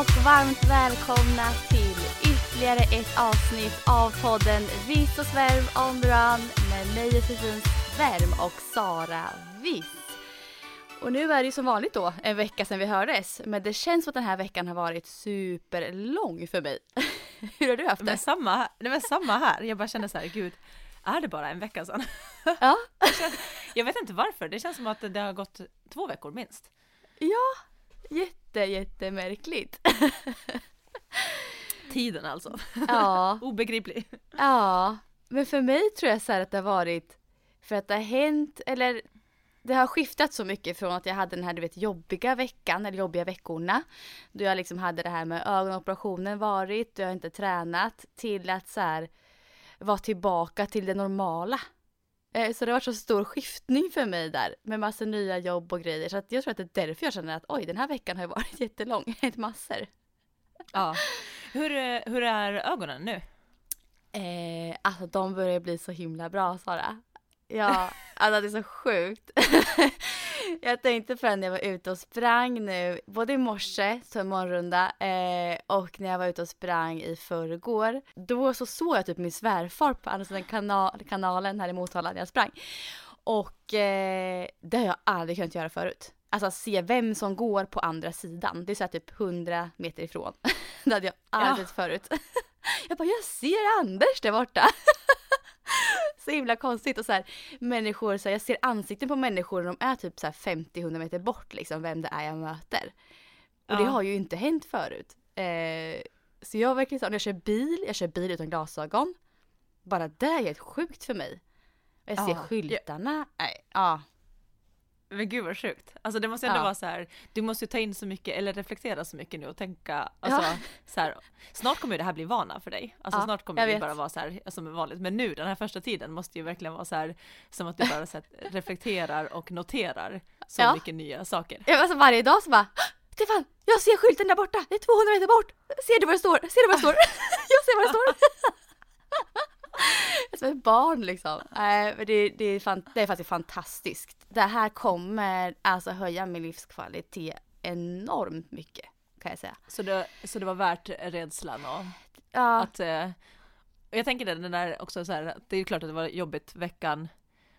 Och varmt välkomna till ytterligare ett avsnitt av podden Viss och Svärm on the run med mig Josefin Svärm och Sara Viss. Och nu är det ju som vanligt då en vecka sedan vi hördes, men det känns som att den här veckan har varit superlång för mig. Hur har du haft det? Men samma, nej men samma här, jag bara känner så här, gud, är det bara en vecka sedan? Ja, Jag vet inte varför, det känns som att det har gått två veckor minst. ja, jätte jättemärkligt. Tiden alltså, Ja. obegriplig. Ja, men för mig tror jag så här att det har varit för att det har hänt, eller det har skiftat så mycket från att jag hade den här du vet jobbiga veckan, eller jobbiga veckorna. Då jag liksom hade det här med ögonoperationen varit, då jag inte tränat, till att så här vara tillbaka till det normala. Eh, Så det har varit så stor skiftning för mig där med massa nya jobb och grejer. Så att jag tror att det är därför jag känner att oj, den här veckan har ju varit jättelång, ett massor. Ja. Hur, eh, hur är ögonen nu? Eh, alltså de börjar bli så himla bra Sara. Ja, alltså det är så sjukt. jag tänkte på det när jag var ute och sprang nu, både i morse, så en morgonrunda, eh, och när jag var ute och sprang i förrgår. Då så såg jag typ min svärfar på andra sidan kana kanalen här i Motala när jag sprang. Och eh, det har jag aldrig kunnat göra förut. Alltså se vem som går på andra sidan. Det är så här typ 100 meter ifrån. det hade jag aldrig Ja. förut. Jag bara, jag ser Anders där borta. så himla konstigt och så här människor, så här, jag ser ansikten på människor och de är typ så här 50-100 meter bort liksom vem det är jag möter. Och det Ja. har ju inte hänt förut. Eh, så jag verkligen så, när jag kör bil, jag kör bil utan glasögon. Bara det är helt sjukt för mig. Jag ser Ja. skyltarna. Nej, ja. Men gud vad sjukt. Alltså det måste ändå Ja. vara så här, du måste ju ta in så mycket eller reflektera så mycket nu och tänka, alltså Ja. så här, snart kommer ju det här bli vana för dig. Alltså Ja, snart kommer det vet. bara vara så här som vanligt. Men nu den här första tiden måste ju verkligen vara så här som att du bara så här, reflekterar och noterar så Ja. mycket nya saker. Jag, alltså varje dag så bara Stefan, jag ser skylten där borta, det är 200 meter bort! Ser du vad det står? Ser du vad det står? jag ser vad det står! Som ett barn liksom. Nej, men det, det, är fan, det är faktiskt fantastiskt. Det här kommer alltså höja min livskvalitet enormt mycket kan jag säga. Så det, så det var värt rädslan och Ja, att eh, och jag tänker det, den där också så här, det är ju klart att det var jobbigt veckan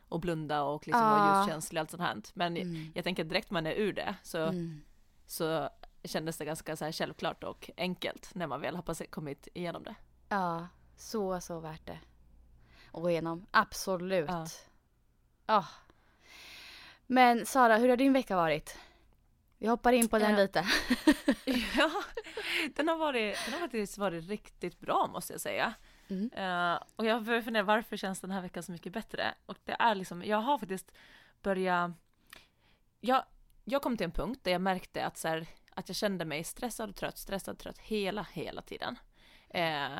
och blunda och liksom vara Ja. ljuskänslig och allt sånt här. Men Mm. jag tänker direkt man är ur det så, mm. så kändes det ganska så här självklart och enkelt när man väl har kommit igenom det. ja, så så värt det. att gå igenom, absolut. Ja. Ja. Men Sara, hur har din vecka varit? Vi hoppar in på den Ja. lite. ja, den har, varit, den har faktiskt varit riktigt bra måste jag säga. Mm. Eh, och jag börjar fundera varför känns den här veckan så mycket bättre? Och det är liksom, jag har faktiskt börjat... Jag, jag kom till en punkt där jag märkte att, så här, att jag kände mig stressad och trött, stressad och trött hela, hela tiden. Eh,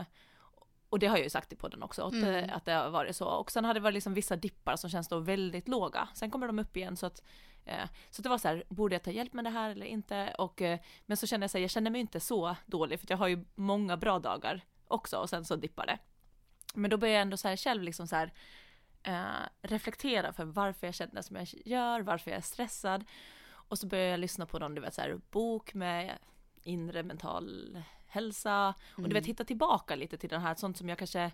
och det har jag ju sagt i podden också, att, Mm. eh, att det har varit så. Och sen har det varit liksom vissa dippar som känns då väldigt låga. Sen kommer de upp igen så att eh, så det var så här, borde jag ta hjälp med det här eller inte? Och, eh, men så kände jag så här, jag känner mig inte så dålig för jag har ju många bra dagar också och sen så dippar det. Men då börjar jag ändå så här själv liksom så här eh, reflektera för varför jag känner som jag gör, varför jag är stressad. Och så börjar jag lyssna på någon du vet, så här, bok med inre mental hälsa. Och du vet hitta tillbaka lite till den här, sånt som jag kanske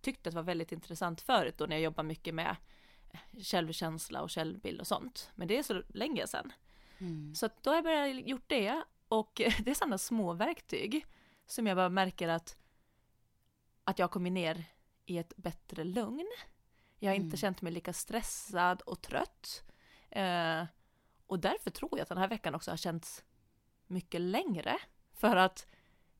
tyckte att var väldigt intressant förut då när jag jobbar mycket med självkänsla och självbild och sånt. Men det är så länge sedan. Mm. Så då har jag börjat gjort det och det är sådana små verktyg som jag bara märker att, att jag har kommit ner i ett bättre lugn. Jag har inte Mm. känt mig lika stressad och trött. Eh, och därför tror jag att den här veckan också har känts mycket längre. För att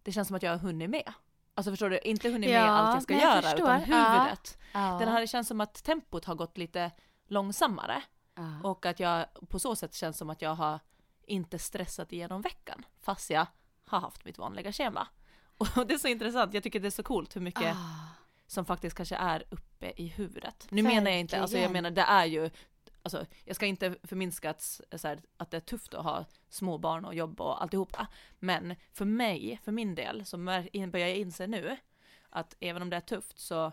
det känns som att jag har hunnit med. Alltså förstår du, inte hunnit med Ja, allt jag ska jag göra förstår. utan huvudet. Ja. Den här, det känns som att tempot har gått lite långsammare ja. och att jag på så sätt känns som att jag har inte stressat igenom veckan fast jag har haft mitt vanliga schema. Och det är så intressant, jag tycker det är så coolt hur mycket Ah. som faktiskt kanske är uppe i huvudet. Nu menar jag inte, alltså jag Verkligen. menar det är ju, alltså jag ska inte förminska att, här, att det är tufft att ha små barn och jobb och alltihopa. Men för mig, för min del, så börjar jag inse nu att även om det är tufft så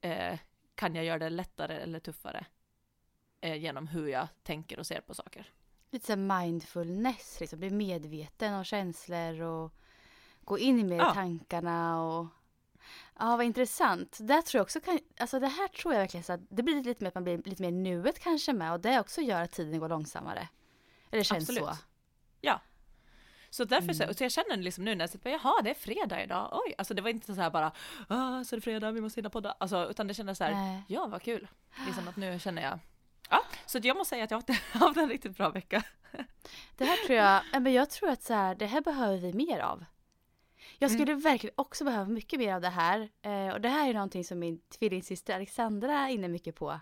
eh, kan jag göra det lättare eller tuffare eh, genom hur jag tänker och ser på saker. Lite så här mindfulness, liksom. bli medveten om känslor och gå in mer Ja. i tankarna och Ja, vad intressant. Det tror jag också kan, alltså det här tror jag verkligen så att det blir lite mer att man blir lite mer nuet kanske med och det också gör att tiden går långsammare. Eller känns Absolut. så. Ja. Så därför Mm. så, så jag känner liksom nu när jag sitter på, jaha det är fredag idag, oj, alltså det var inte så här bara, ah, så är det fredag, vi måste hinna podda, alltså utan det kändes så här, Nej. ja vad kul, liksom att nu känner jag, ja, så jag måste säga att jag har haft en riktigt bra vecka. Det här tror jag, ja, men jag tror att så här, det här behöver vi mer av. Jag Mm. skulle verkligen också behöva mycket mer av det här. Eh, och det här är någonting som min tvillingsyster Alexandra är inne mycket på.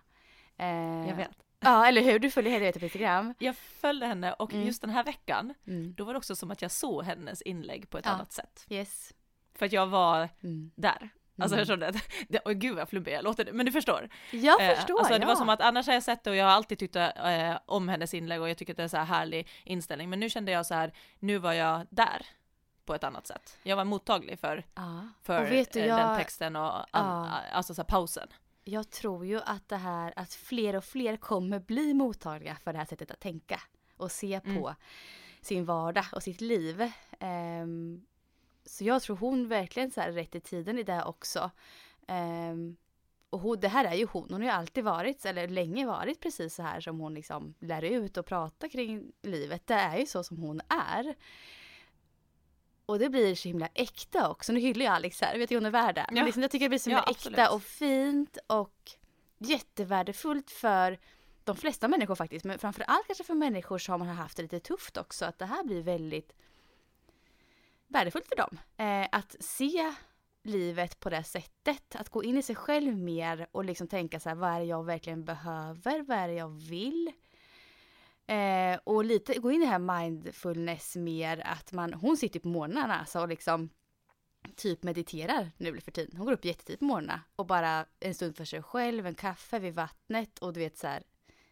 Eh, Jag vet. Ja, eller hur? Du följer henne på Instagram. Jag följde henne och Mm. just den här veckan, Mm. då var det också som att jag såg hennes inlägg på ett Ja. annat sätt. Yes. För att jag var Mm. där. Alltså Mm. förstår du? Det, åh gud vad flummig jag låter, men du förstår. Jag Eh, förstår, alltså, det ja. var som att annars har jag sett det och jag har alltid tyckt eh, om hennes inlägg och jag tycker att det är så här härlig inställning. Men nu kände jag så här, nu var jag där på ett annat sätt. Jag var mottaglig för, ja. för du, eh, jag, den texten och an, Ja. alltså så pausen. jag tror ju att det här, att fler och fler kommer bli mottagliga för det här sättet att tänka och se Mm. på sin vardag och sitt liv. Ehm, så jag tror hon verkligen så här är rätt i tiden i det också. Ehm, och hon, det här är ju hon, hon har ju alltid varit, eller länge varit precis så här som hon liksom lär ut och pratar kring livet. Det är ju så som hon är. Och det blir så himla äkta också. Nu hyllar jag Alex här, vet ju hon är värd det. Men Ja. liksom, jag tycker det blir så Ja, himla absolut. äkta och fint och jättevärdefullt för de flesta människor faktiskt. Men framför allt kanske för människor som har haft det lite tufft också. Att det här blir väldigt värdefullt för dem. Eh, att se livet på det sättet. Att gå in i sig själv mer och liksom tänka så här, vad är det jag verkligen behöver? Vad är det jag vill? Eh, och lite gå in i det här mindfulness mer att man, hon sitter på morgnarna alltså, och liksom typ mediterar nu för tiden. Hon går upp jättetidigt på morgnarna och bara en stund för sig själv, en kaffe vid vattnet och du vet så här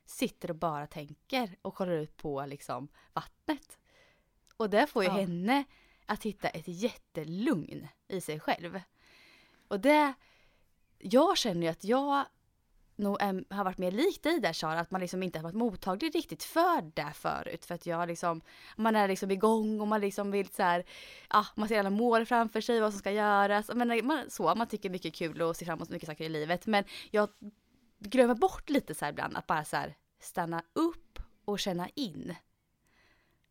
sitter och bara tänker och kollar ut på liksom vattnet. Och det får ju Ja. henne att hitta ett jättelugn i sig själv. Och det, jag känner ju att jag nog är, har varit mer lik dig där Sara, att man liksom inte har varit mottaglig riktigt för det förut. För att jag liksom, man är liksom igång och man liksom vill så här, ja, man ser alla mål framför sig, vad som ska göras. Men man, så, man tycker mycket kul och ser fram emot mycket saker i livet. Men jag glömmer bort lite så här ibland att bara så här stanna upp och känna in.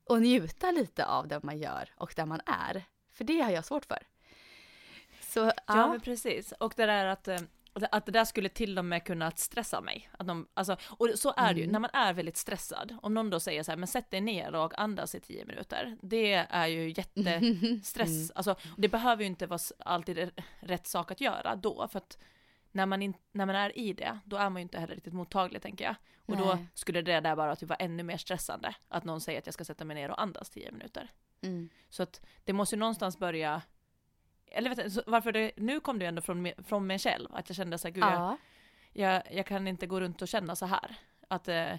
Och njuta lite av det man gör och där man är. För det har jag svårt för. Så Ja, ja, men precis. Och det där att, eh, att det där skulle till och med kunna stressa mig. Att de, alltså, och så är det ju, Mm. när man är väldigt stressad, om någon då säger så här, men sätt dig ner och andas i tio minuter. Det är ju jättestress. Mm. Alltså, det behöver ju inte vara alltid rätt sak att göra då, för att när man, in, när man är i det, då är man ju inte heller riktigt mottaglig tänker jag. Och då Nej. skulle det där bara typ vara ännu mer stressande, att någon säger att jag ska sätta mig ner och andas tio minuter. mm, Så att det måste ju någonstans börja, eller vet du, varför det, nu kom det ju ändå från, från mig själv, att jag kände så här, gud, jag, ja, jag, jag kan inte gå runt och känna så här. Att eh,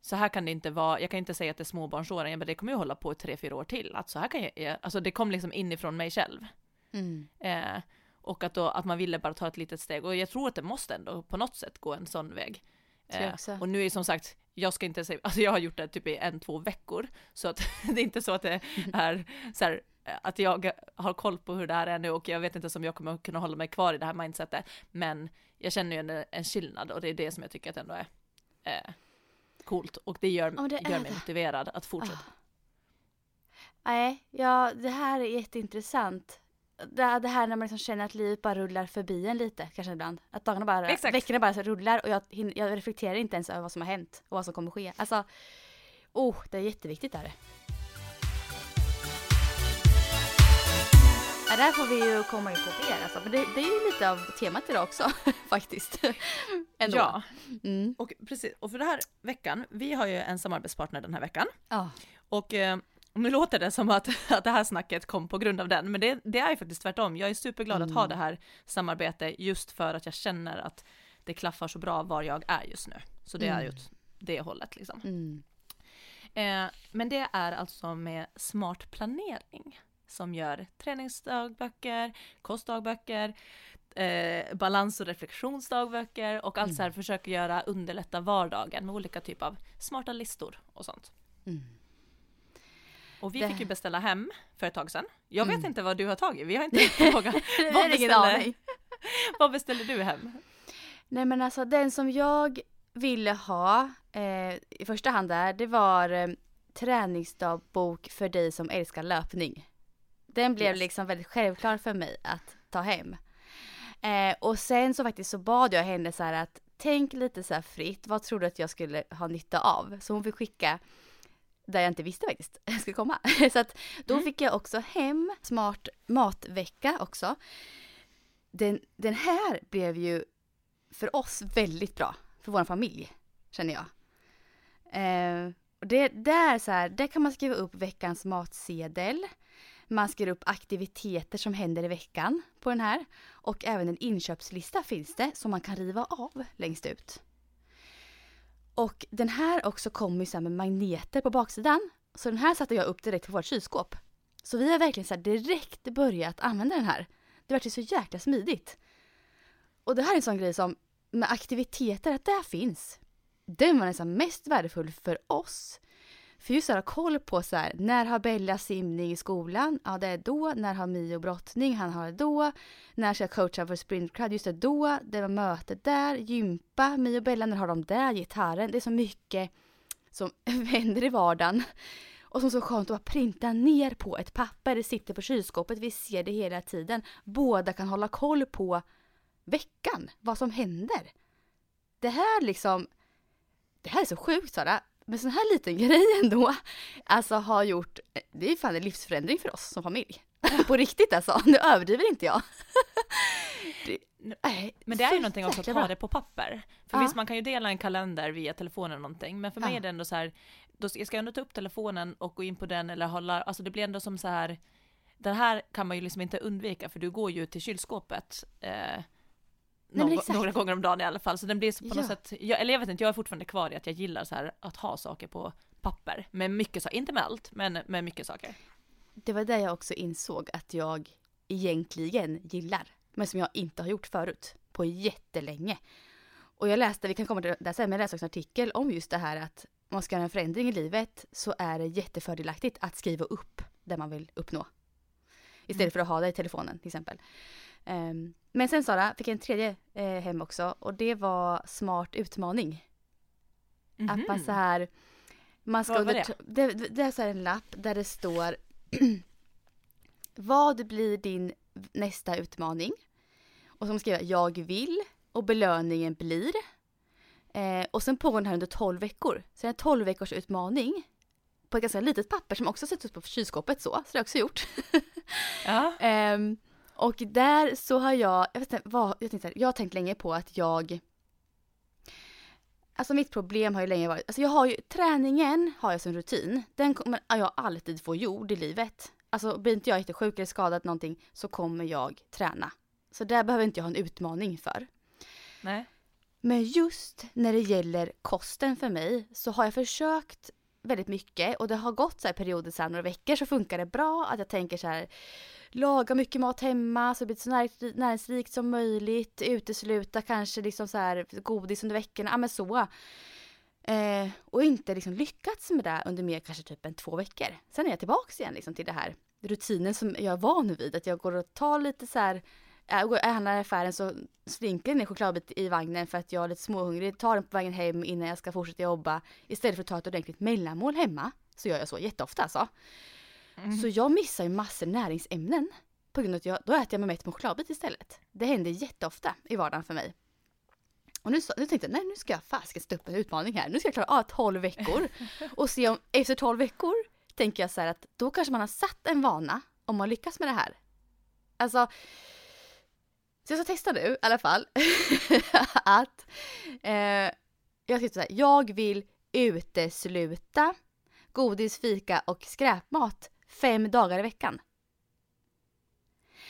så här kan det inte vara, jag kan inte säga att det är småbarnsåren, men det kommer ju hålla på i tre, fyra år till. Att så här kan jag, jag alltså det kom liksom inifrån mig själv. mm, Eh, och att, då, att man ville bara ta ett litet steg. Och jag tror att det måste ändå på något sätt gå en sån väg. Jag Eh, och nu är som sagt, jag ska inte säga, alltså jag har gjort det typ i en, två veckor. Så att det är inte så att det är så här, att jag har koll på hur det här är nu och jag vet inte om jag kommer kunna hålla mig kvar i det här mindsetet. Men jag känner ju en, en skillnad och det är det som jag tycker att ändå är eh, coolt. Och det gör, det gör mig det. motiverad att fortsätta. Ah. Nej, ja, det här är jätteintressant. Det, det här när man liksom känner att livet bara rullar förbi en lite, kanske ibland. Att dagarna bara, Exakt. veckorna bara rullar och jag, jag reflekterar inte ens över vad som har hänt och vad som kommer ske. Alltså, oh, det är jätteviktigt är det. Ja, där får vi ju komma in på mer alltså. Men det, det är ju lite av temat idag också faktiskt. Ändå. Ja, Mm. och precis. Och för den här veckan, vi har ju en samarbetspartner den här veckan. Ja. Och eh, nu låter det som att, att det här snacket kom på grund av den, men det, det är ju faktiskt tvärtom. Jag är superglad att ha det här samarbetet just för att jag känner att det klaffar så bra var jag är just nu. Så det är ju det hållet liksom. Mm. Eh, men det är alltså med smart planering som gör träningsdagböcker, kostdagböcker, eh, balans och reflektionsdagböcker och allt så här försöker göra underlätta vardagen med olika typer av smarta listor och sånt. Mm. Och vi Det- fick ju beställa hem för ett tag sedan. Jag vet Mm. inte vad du har tagit, vi har inte frågat. Vad, beställer, vad beställer du hem? Nej men alltså den som jag ville ha eh, i första hand där, det var eh, träningsdagbok för dig som älskar löpning. Den blev Yes. liksom väldigt självklar för mig att ta hem. Eh, och sen så faktiskt så bad jag henne så här att tänk lite så här fritt, vad tror du att jag skulle ha nytta av? Så hon fick skicka där jag inte visste faktiskt skulle komma. Så att då Mm. fick jag också hem Smart matvecka också. Den, den här blev ju för oss väldigt bra, för vår familj, känner jag. Eh, och det, där, så här, där kan man skriva upp veckans matsedel. Man skriver upp aktiviteter som händer i veckan på den här. Och även en inköpslista finns det som man kan riva av längst ut. Och den här också kommer ju med magneter på baksidan. Så den här satte jag upp direkt på vårt kylskåp. Så vi har verkligen så här direkt börjat använda den här. Det vart ju så jäkla smidigt. Och det här är en sån grej som med aktiviteter, att det finns. Den var nästan mest värdefull för oss. För just att ha koll på så här, när har Bella simning i skolan? Ja, det är då. När har Mio brottning? Han har det då. När ska jag coacha för sprintcrowd? Just det, då. Det var mötet där. Gympa, Mio och Bella, när har de där? Gitarren. Det är så mycket som händer i vardagen. Och som så skönt att bara printa ner på ett papper. Det sitter på kylskåpet, vi ser det hela tiden. Båda kan hålla koll på veckan, vad som händer. Det här liksom, det här är så sjukt Sara, men sån här liten grej ändå, alltså har gjort, det är fan en livsförändring för oss som familj. På riktigt alltså, nu överdriver inte jag. Det, nej, Men det är ju någonting också att ha det på papper. För Ja. visst, man kan ju dela en kalender via telefonen eller någonting, men för mig Ja. är det ändå så här, då ska jag ändå ta upp telefonen och gå in på den eller hålla, alltså det blir ändå som så här, det här kan man ju liksom inte undvika för du går ju till kylskåpet eh, men några, gånger om dagen i alla fall, så den blir så på Ja. något sätt, jag, eller jag vet inte, jag är fortfarande kvar i att jag gillar så här att ha saker på papper, med mycket saker, inte med allt, men med mycket saker. Det var det jag också insåg att jag egentligen gillar. Men som jag inte har gjort förut. På jättelänge. Och jag läste, vi kan komma till det sen, men jag läste också en artikel om just det här att om man ska göra en förändring i livet så är det jättefördelaktigt att skriva upp det man vill uppnå. Istället för att ha det i telefonen till exempel. Ehm, men sen Sara, fick jag en tredje eh, hem också och det var smart utmaning. Att man så här, man ska under, det? Det, det är så här en lapp där det står Vad blir din nästa utmaning? Och man skriver jag vill och belöningen blir. Eh, och sen pågår den här under 12 veckor. Så det är en 12 veckors utmaning på ett ganska litet papper som också sätts upp på kylskåpet så. Så det har jag också gjort. Ja. Ehm, och där så har jag, jag vet inte vad, jag, tänkte, här, jag har tänkt länge på att jag Alltså mitt problem har ju länge varit, alltså jag har ju, träningen har jag som rutin. Den kommer jag alltid få gjord i livet. Alltså blir inte jag jättesjuk eller skadad någonting så kommer jag träna. Så där behöver inte jag ha en utmaning för. Nej. Men just när det gäller kosten för mig så har jag försökt väldigt mycket och det har gått så här perioder så här några veckor så funkar det bra att jag tänker så här laga mycket mat hemma så det blir så när- näringsrikt som möjligt, utesluta kanske liksom så här godis under veckorna, ja men så. Eh, och inte liksom lyckats med det under mer kanske typ en två veckor. Sen är jag tillbaks igen liksom till det här rutinen som jag är van vid, att jag går och tar lite så här jag jag handlar i affären så slinker ner chokladbit i vagnen för att jag är lite småhungrig. Tar den på vägen hem innan jag ska fortsätta jobba. Istället för att ta ett ordentligt mellanmål hemma. Så gör jag så jätteofta alltså. Så jag missar ju massor näringsämnen. På grund av att jag, då äter jag mig mätt med chokladbit istället. Det händer jätteofta i vardagen för mig. Och nu, nu tänkte jag, nej nu ska jag fasiken stå upp en utmaning här. Nu ska jag klara av 12 veckor. Och se om, efter 12 veckor tänker jag så här att då kanske man har satt en vana om man lyckas med det här. Alltså, så jag ska testa nu i alla fall att eh, jag ska så här, jag vill utesluta godis, fika och skräpmat fem dagar i veckan.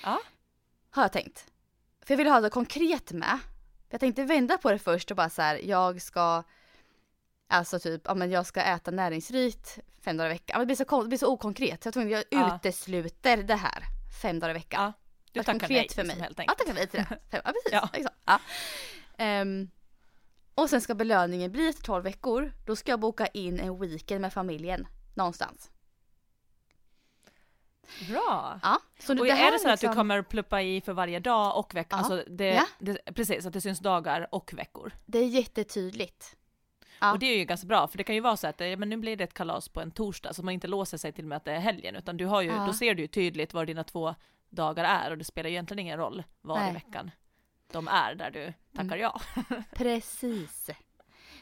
Ja. Har jag tänkt. För jag vill ha det konkret med. Jag tänkte vända på det först och bara så här, jag ska Alltså typ, ja men jag ska äta näringsrikt fem dagar i veckan. Det blir så, det blir så okonkret. Jag tror jag Ja. utesluter det här fem dagar i veckan. Ja, du tackar nej för liksom, mig. helt enkelt. tackar nej till det. Ja, precis. Ja. Exakt. Ja. Ehm, och sen ska belöningen bli efter 12 veckor. Då ska jag boka in en weekend med familjen någonstans. Bra! Ja, så Och det är det så att du liksom- kommer pluppa i för varje dag och vecka? Ja. Alltså det, Ja. det, precis, att det syns dagar och veckor. Det är jättetydligt. Ja. Och det är ju ganska bra, för det kan ju vara så att eh, men nu blir det ett kalas på en torsdag, så man inte låser sig till med att det är helgen, utan du har ju, Ja. då ser du ju tydligt var dina två dagar är och det spelar egentligen ingen roll var i Nej. veckan de är där du tackar Mm. ja. Precis.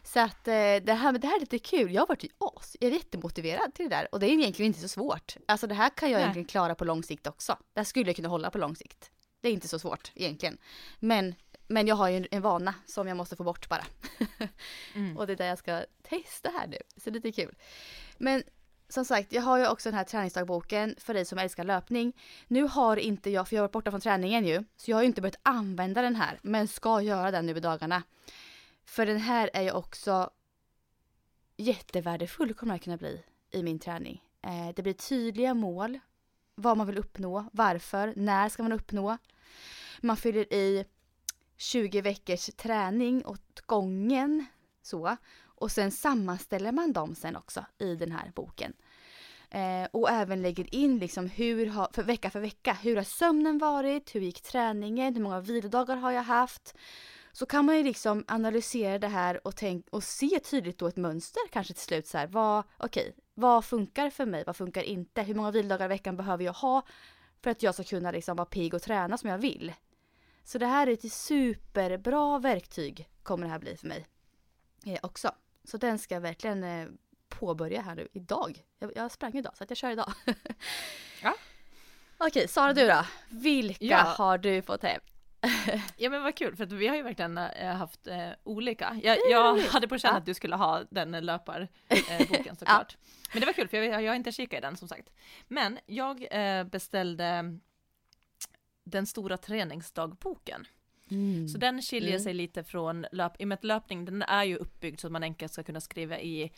Så att eh, det, här, det här är lite kul. Jag har varit as. Jag är jättemotiverad till det där. Och det är egentligen inte så svårt. Alltså det här kan jag Nej. egentligen klara på lång sikt också. Det här skulle jag kunna hålla på lång sikt. Det är inte så svårt egentligen. Men, men jag har ju en, en vana som jag måste få bort bara. Mm. Och det är där jag ska testa här nu. Så det är lite kul. Men som sagt, jag har ju också den här träningsdagboken för dig som älskar löpning. Nu har inte jag, för jag har varit borta från träningen ju, så jag har ju inte börjat använda den här, men ska göra den nu i dagarna. För den här är ju också jättevärdefull kommer den kunna bli i min träning. Eh, det blir tydliga mål, vad man vill uppnå, varför, när ska man uppnå. Man fyller i 20 veckors träning åt gången så. Och sen sammanställer man dem sen också i den här boken. Eh, och även lägger in liksom hur har, för vecka för vecka, hur har sömnen varit, hur gick träningen, hur många vilodagar har jag haft. Så kan man ju liksom analysera det här och, tänk, och se tydligt då ett mönster kanske till slut så här, vad, okej, vad funkar för mig, vad funkar inte, hur många vilodagar i veckan behöver jag ha för att jag ska kunna liksom vara pigg och träna som jag vill. Så det här är ett superbra verktyg kommer det här bli för mig eh, också. Så den ska jag verkligen eh, påbörja här nu idag. Jag, jag sprang idag så att jag kör idag. Ja. Okej, Sara du då? Vilka Ja. har du fått hem? Ja men vad kul, för att vi har ju verkligen eh, haft eh, olika. Jag, jag hade på känn Ja. att du skulle ha den löparboken eh, såklart. Men det var kul, för jag, jag har inte kikat i den som sagt. Men jag eh, beställde den stora träningsdagboken. Så den skiljer Mm. sig lite från löp, i och med att löpning den är ju uppbyggd så att man enkelt ska kunna skriva i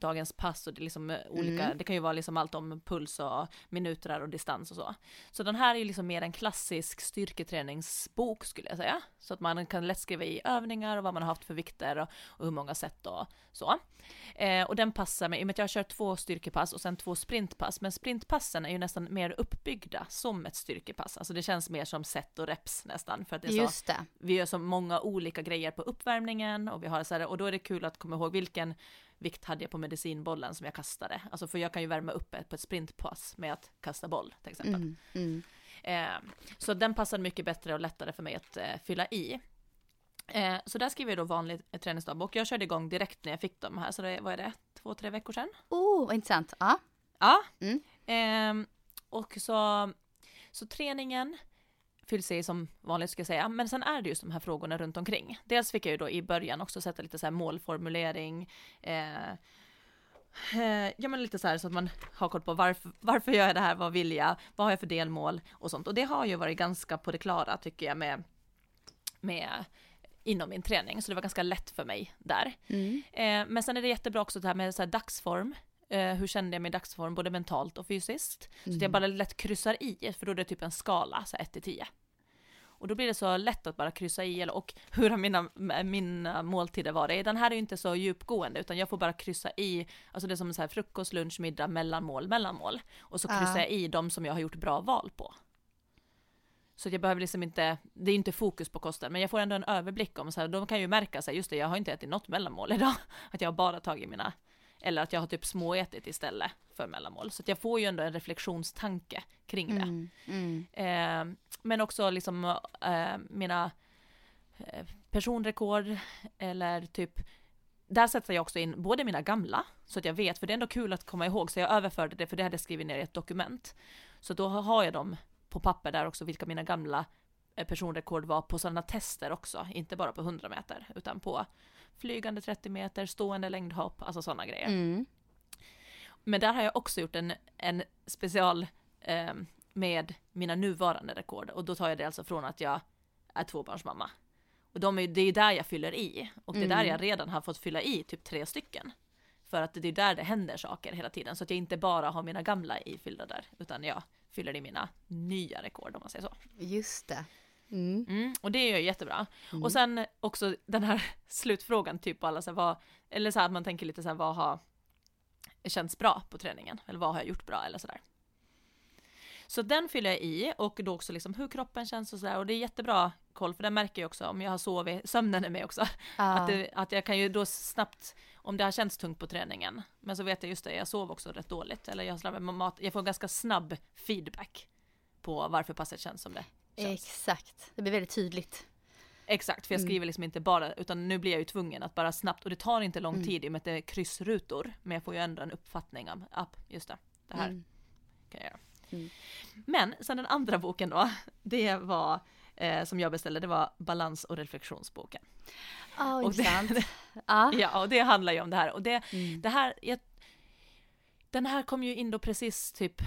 dagens pass och det är liksom eh, olika, Mm. det kan ju vara liksom allt om puls och minuter och distans och så. Så den här är ju liksom mer en klassisk styrketräningsbok skulle jag säga. Så att man kan lätt skriva i övningar och vad man har haft för vikter och, och hur många sätt och så. Eh, och den passar mig, i och med att jag kör två styrkepass och sen två sprintpass, men sprintpassen är ju nästan mer uppbyggda som ett styrkepass. Alltså det känns mer som set och reps nästan, för att det är så Just det. vi gör så många olika grejer på uppvärmningen och vi har så här, och då är det kul att komma ihåg vilken vikt hade jag på medicinbollen som jag kastade. Alltså för jag kan ju värma upp ett på ett sprintpass med att kasta boll till exempel. Mm, mm. Eh, så den passade mycket bättre och lättare för mig att eh, fylla i. Eh, så där skriver jag då vanlig träningsdagbok. Jag körde igång direkt när jag fick dem här, så det, vad är det, två, tre veckor sedan? Oh, vad intressant. Ja. Ja. Mm. Ehm, och så, så träningen fylls i som vanligt ska jag säga, men sen är det just de här frågorna runt omkring. Dels fick jag ju då i början också sätta lite så här målformulering, eh, ja men lite så här så att man har koll på varför, varför gör jag det här, vad vill jag, vad har jag för delmål och sånt. Och det har ju varit ganska på det klara tycker jag med, med inom min träning, så det var ganska lätt för mig där. Mm. Eh, men sen är det jättebra också det här med så här dagsform. Eh, hur kände jag mig i dagsform, både mentalt och fysiskt? Så att jag bara lätt kryssar i, för då är det typ en skala, så 1 till 10. Och då blir det så lätt att bara kryssa i, eller, och hur har mina, mina måltider varit? Den här är ju inte så djupgående, utan jag får bara kryssa i, alltså det är som så här frukost, lunch, middag, mellanmål, mellanmål. Och så kryssar Ja. jag i de som jag har gjort bra val på. Så jag behöver liksom inte, det är inte fokus på kosten, men jag får ändå en överblick om så här, de kan ju märka här, just det, jag har inte ätit något mellanmål idag. Att jag har bara tagit mina, eller att jag har typ småätit istället för mellanmål. Så jag får ju ändå en reflektionstanke kring det. Mm. Mm. Eh, men också liksom eh, mina eh, personrekord eller typ där sätter jag också in både mina gamla, så att jag vet, för det är ändå kul att komma ihåg, så jag överförde det, för det hade jag skrivit ner i ett dokument. Så då har jag dem på papper där också vilka mina gamla eh, personrekord var på sådana tester också, inte bara på 100 meter, utan på flygande 30 meter, stående längdhopp, alltså sådana grejer. Mm. Men där har jag också gjort en, en special eh, med mina nuvarande rekord och då tar jag det alltså från att jag är tvåbarnsmamma. Och de är, det är ju där jag fyller i och det är där Mm. jag redan har fått fylla i typ tre stycken. För att det är där det händer saker hela tiden så att jag inte bara har mina gamla ifyllda där utan jag fyller i mina nya rekord om man säger så. Just det. Mm. Mm, och det är ju jättebra. Mm. Och sen också den här slutfrågan typ alla så här, vad, eller så här att man tänker lite så här vad har känts bra på träningen eller vad har jag gjort bra eller sådär. Så den fyller jag i och då också liksom hur kroppen känns och sådär och det är jättebra koll för det märker jag också om jag har sovit, sömnen är med också. Ja. Att, det, att jag kan ju då snabbt, om det har känts tungt på träningen, men så vet jag just det, jag sov också rätt dåligt eller jag, slarvar med mat, jag får ganska snabb feedback på varför passet känns som det känns. Exakt. Det blir väldigt tydligt. Exakt, för jag Mm. skriver liksom inte bara, utan nu blir jag ju tvungen att bara snabbt, och det tar inte lång Mm. tid i och med att det är kryssrutor, men jag får ju ändå en uppfattning av, app, just det, det här Mm. kan jag göra. Mm. Men sen den andra boken då, det var, eh, som jag beställde, det var balans och reflektionsboken. Ja, Och det- intressant. Ja. Ja, och det handlar ju om det här, och det, Mm. det här, jag, den här kom ju in då precis typ,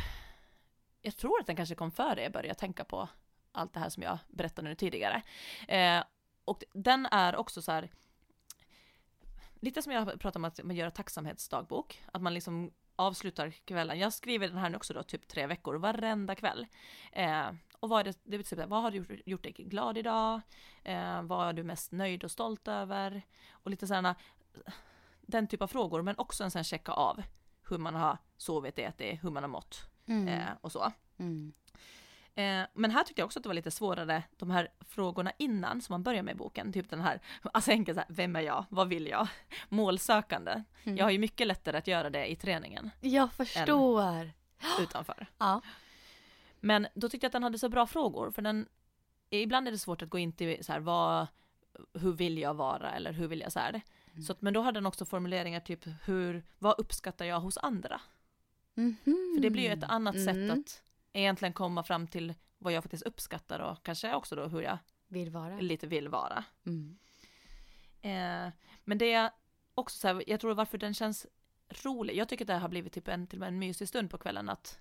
jag tror att den kanske kom före jag började tänka på allt det här som jag berättade nu tidigare. Eh, och den är också så här, lite som jag pratade om att man gör tacksamhetsdagbok, att man liksom avslutar kvällen. Jag skriver den här nu också då typ tre veckor, varenda kväll. Eh, och vad är det, det betyder, typ, vad har du gjort, gjort dig glad idag? Eh, vad är du mest nöjd och stolt över? Och lite sådana, den typ av frågor, men också en sån checka av hur man har sovit, ätit, hur man har mått Mm. eh, och så. Mm. Eh, men här tyckte jag också att det var lite svårare, de här frågorna innan som man börjar med i boken, typ den här, alltså enkelt så här, vem är jag, vad vill jag, målsökande. Mm. Jag har ju mycket lättare att göra det i träningen Jag förstår. utanför. Ja. Men då tyckte jag att den hade så bra frågor, för den, ibland är det svårt att gå in till så här, vad, hur vill jag vara eller hur vill jag så här. Mm. Så att, men då hade den också formuleringar typ hur, vad uppskattar jag hos andra? Mhm. För det blir ju ett annat Mm. sätt att egentligen komma fram till vad jag faktiskt uppskattar och kanske också då hur jag Vill vara. lite vill vara. Mm. Eh, men det är också så här, jag tror varför den känns rolig, jag tycker att det här har blivit typ en, till och med en mysig stund på kvällen att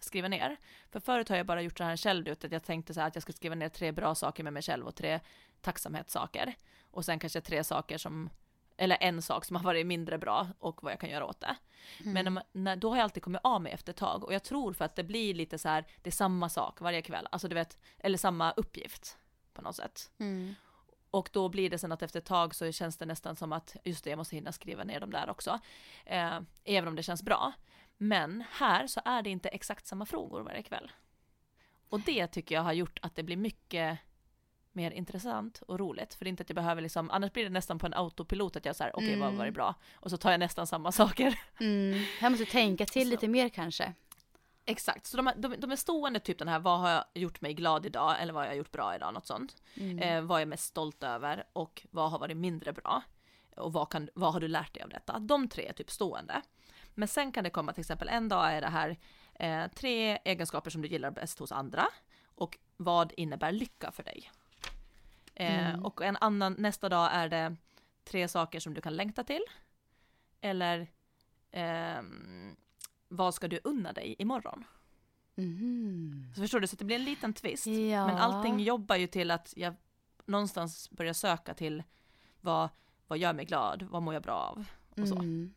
skriva ner. För förut har jag bara gjort så här själv, att jag tänkte så här att jag ska skriva ner tre bra saker med mig själv och tre tacksamhetssaker. Och sen kanske tre saker som, eller en sak som har varit mindre bra och vad jag kan göra åt det. Men när, man- när, då har jag alltid kommit av mig efter ett tag och jag tror för att det blir lite så här, det är samma sak varje kväll, alltså du vet, eller samma uppgift på något sätt. Mm. Och då blir det sen att efter ett tag så känns det nästan som att just det, jag måste hinna skriva ner dem där också. Eh, även om det känns bra. Men här så är det inte exakt samma frågor varje kväll. Och det tycker jag har gjort att det blir mycket mer intressant och roligt. För det är inte att jag behöver liksom, annars blir det nästan på en autopilot att jag säger okej vad Mm. var det bra? Och så tar jag nästan samma saker. Mm. Jag måste tänka till Så. lite mer kanske. Exakt, så de, de, de är stående typ den här, vad har jag gjort mig glad idag eller vad har jag gjort bra idag, något sånt. Mm. Eh, vad är jag mest stolt över och vad har varit mindre bra? Och vad, kan, vad har du lärt dig av detta? De tre är typ stående. Men sen kan det komma till exempel en dag är det här eh, tre egenskaper som du gillar bäst hos andra och vad innebär lycka för dig? Eh, Mm. Och en annan, nästa dag är det tre saker som du kan längta till. Eller ehm, vad ska du unna dig imorgon? Mhm. Så förstår du, så det blir en liten twist. Ja. Men allting jobbar ju till att jag någonstans börjar söka till vad, vad gör mig glad, vad mår jag bra av och så. Mm.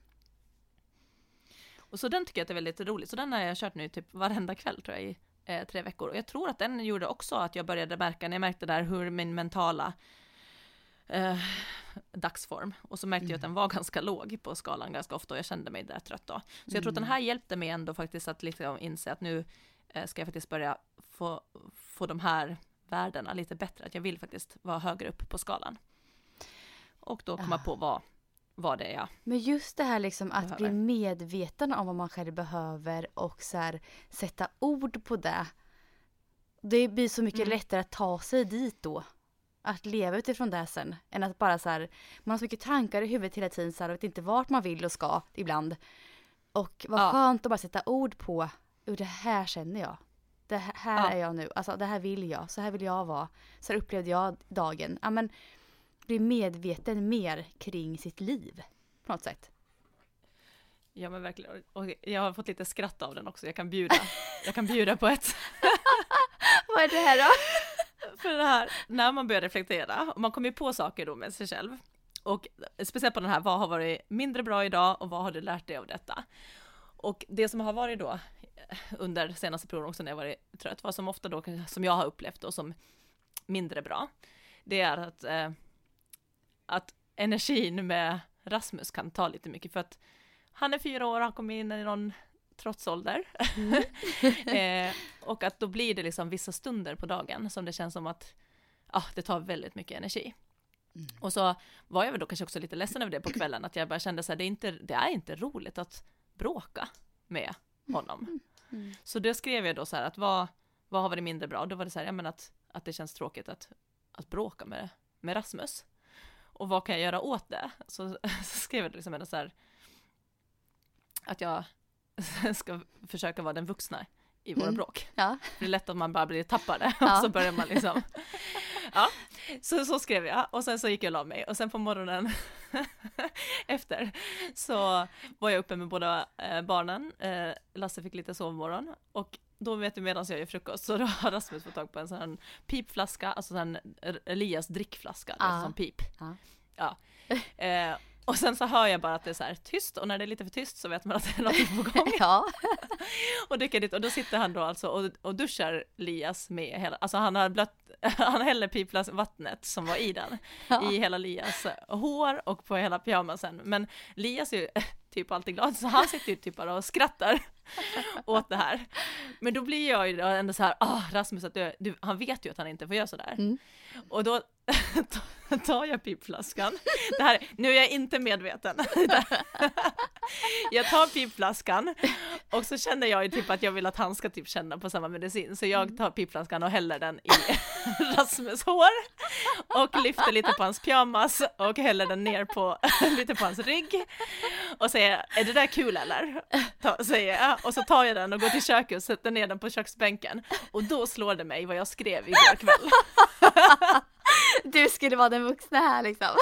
Och så den tycker jag att är väldigt rolig, så den har jag kört nu typ varenda kväll tror jag i eh, tre veckor. Och jag tror att den gjorde också att jag började märka, när jag märkte där hur min mentala eh, dagsform, och så märkte jag att den var ganska låg på skalan ganska ofta och jag kände mig där trött då. Så jag tror att den här hjälpte mig ändå faktiskt att liksom inse att nu eh, ska jag faktiskt börja få, få de här värdena lite bättre, att jag vill faktiskt vara högre upp på skalan. Och då komma Ah. på vad, vad det är jag Men just det här liksom att bli medveten om vad man själv behöver och så här, sätta ord på det. Det blir så mycket Mm. lättare att ta sig dit då. Att leva utifrån det sen. Än att bara så här, man har så mycket tankar i huvudet hela tiden så här, och vet inte vart man vill och ska ibland. Och vad Ja. skönt att bara sätta ord på, det här känner jag. det här Ja. är jag nu, alltså det här vill jag, så här vill jag vara. Så här upplevde jag dagen. Ja men, bli medveten mer kring sitt liv på något sätt. Ja men verkligen, och jag har fått lite skratt av den också, jag kan bjuda, jag kan bjuda på ett. Vad är det här då? För det här, när man börjar reflektera, och man kommer ju på saker då med sig själv, och speciellt på den här, vad har varit mindre bra idag och vad har du lärt dig av detta? Och det som har varit då under senaste perioden också när jag varit trött, vad som ofta då, som jag har upplevt då som mindre bra, det är att, eh, att energin med Rasmus kan ta lite mycket för att han är fyra år, han kommer in i någon trotsålder. eh, och att då blir det liksom vissa stunder på dagen som det känns som att ah, det tar väldigt mycket energi. Mm. Och så var jag väl då kanske också lite ledsen över det på kvällen, att jag bara kände så här, det är inte, det är inte roligt att bråka med honom. Mm. Så då skrev jag då så här att vad, vad har varit mindre bra? Då var det så här, ja men att, att det känns tråkigt att, att bråka med, med Rasmus. Och vad kan jag göra åt det? Så, så skrev jag liksom så här, att jag ska försöka vara den vuxna i våra Mm. bråk. Ja. Det är lätt att man bara blir tappade Ja. och så börjar man liksom. Ja, så, så skrev jag och sen så gick jag och la mig och sen på morgonen efter så var jag uppe med båda eh, barnen. Eh, Lasse fick lite sovmorgon och då vet du medan jag gör frukost så då har Rasmus fått tag på en sån här pipflaska, alltså här Elias drickflaska, Ja. som pip. Ja. Ja. Eh, och sen så hör jag bara att det är så tyst och när det är lite för tyst så vet man att det är något på gång. Ja. Och dyker dit och då sitter han då alltså och, och duschar Lias med hela, alltså han har blött, han häller pipflas vattnet som var i den Ja. i hela Lias hår och på hela pyjamasen. Men Lias är ju typ alltid glad så han sitter ju typ bara och skrattar åt det här. Men då blir jag ju då ändå så här, ah Rasmus att du, du, han vet ju att han inte får göra sådär. Mm. Och då tar jag pipflaskan. Det här, nu är jag inte medveten. Jag tar pipflaskan och så känner jag ju typ att jag vill att han ska typ känna på samma medicin. Så jag tar pipflaskan och häller den i Rasmus hår och lyfter lite på hans pyjamas och häller den ner på lite på hans rygg. Och säger, är det där kul eller? Ta, säger jag. Och så tar jag den och går till köket och sätter ner den på köksbänken. Och då slår det mig vad jag skrev igår kväll. Du skulle vara den vuxna här liksom.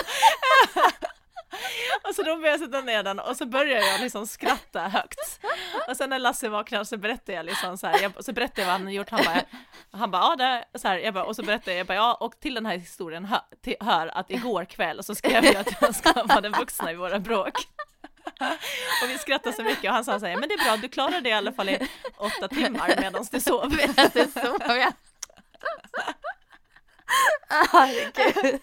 Och så då börjar jag sätta ner den och så börjar jag liksom skratta högt. Och sen när Lasse vaknar så berättar jag liksom så här, jag, så berättar jag vad han har gjort, han bara, han bara, ja det, så här, jag bara, och så berättar jag, jag bara, ja och till den här historien hör, till, hör att igår kväll så skrev jag att jag ska vara den vuxna i våra bråk. Och vi skrattade så mycket och han sa så här, men det är bra, du klarade det i alla fall i åtta timmar medan du sov. Medan du sov ja. Herregud.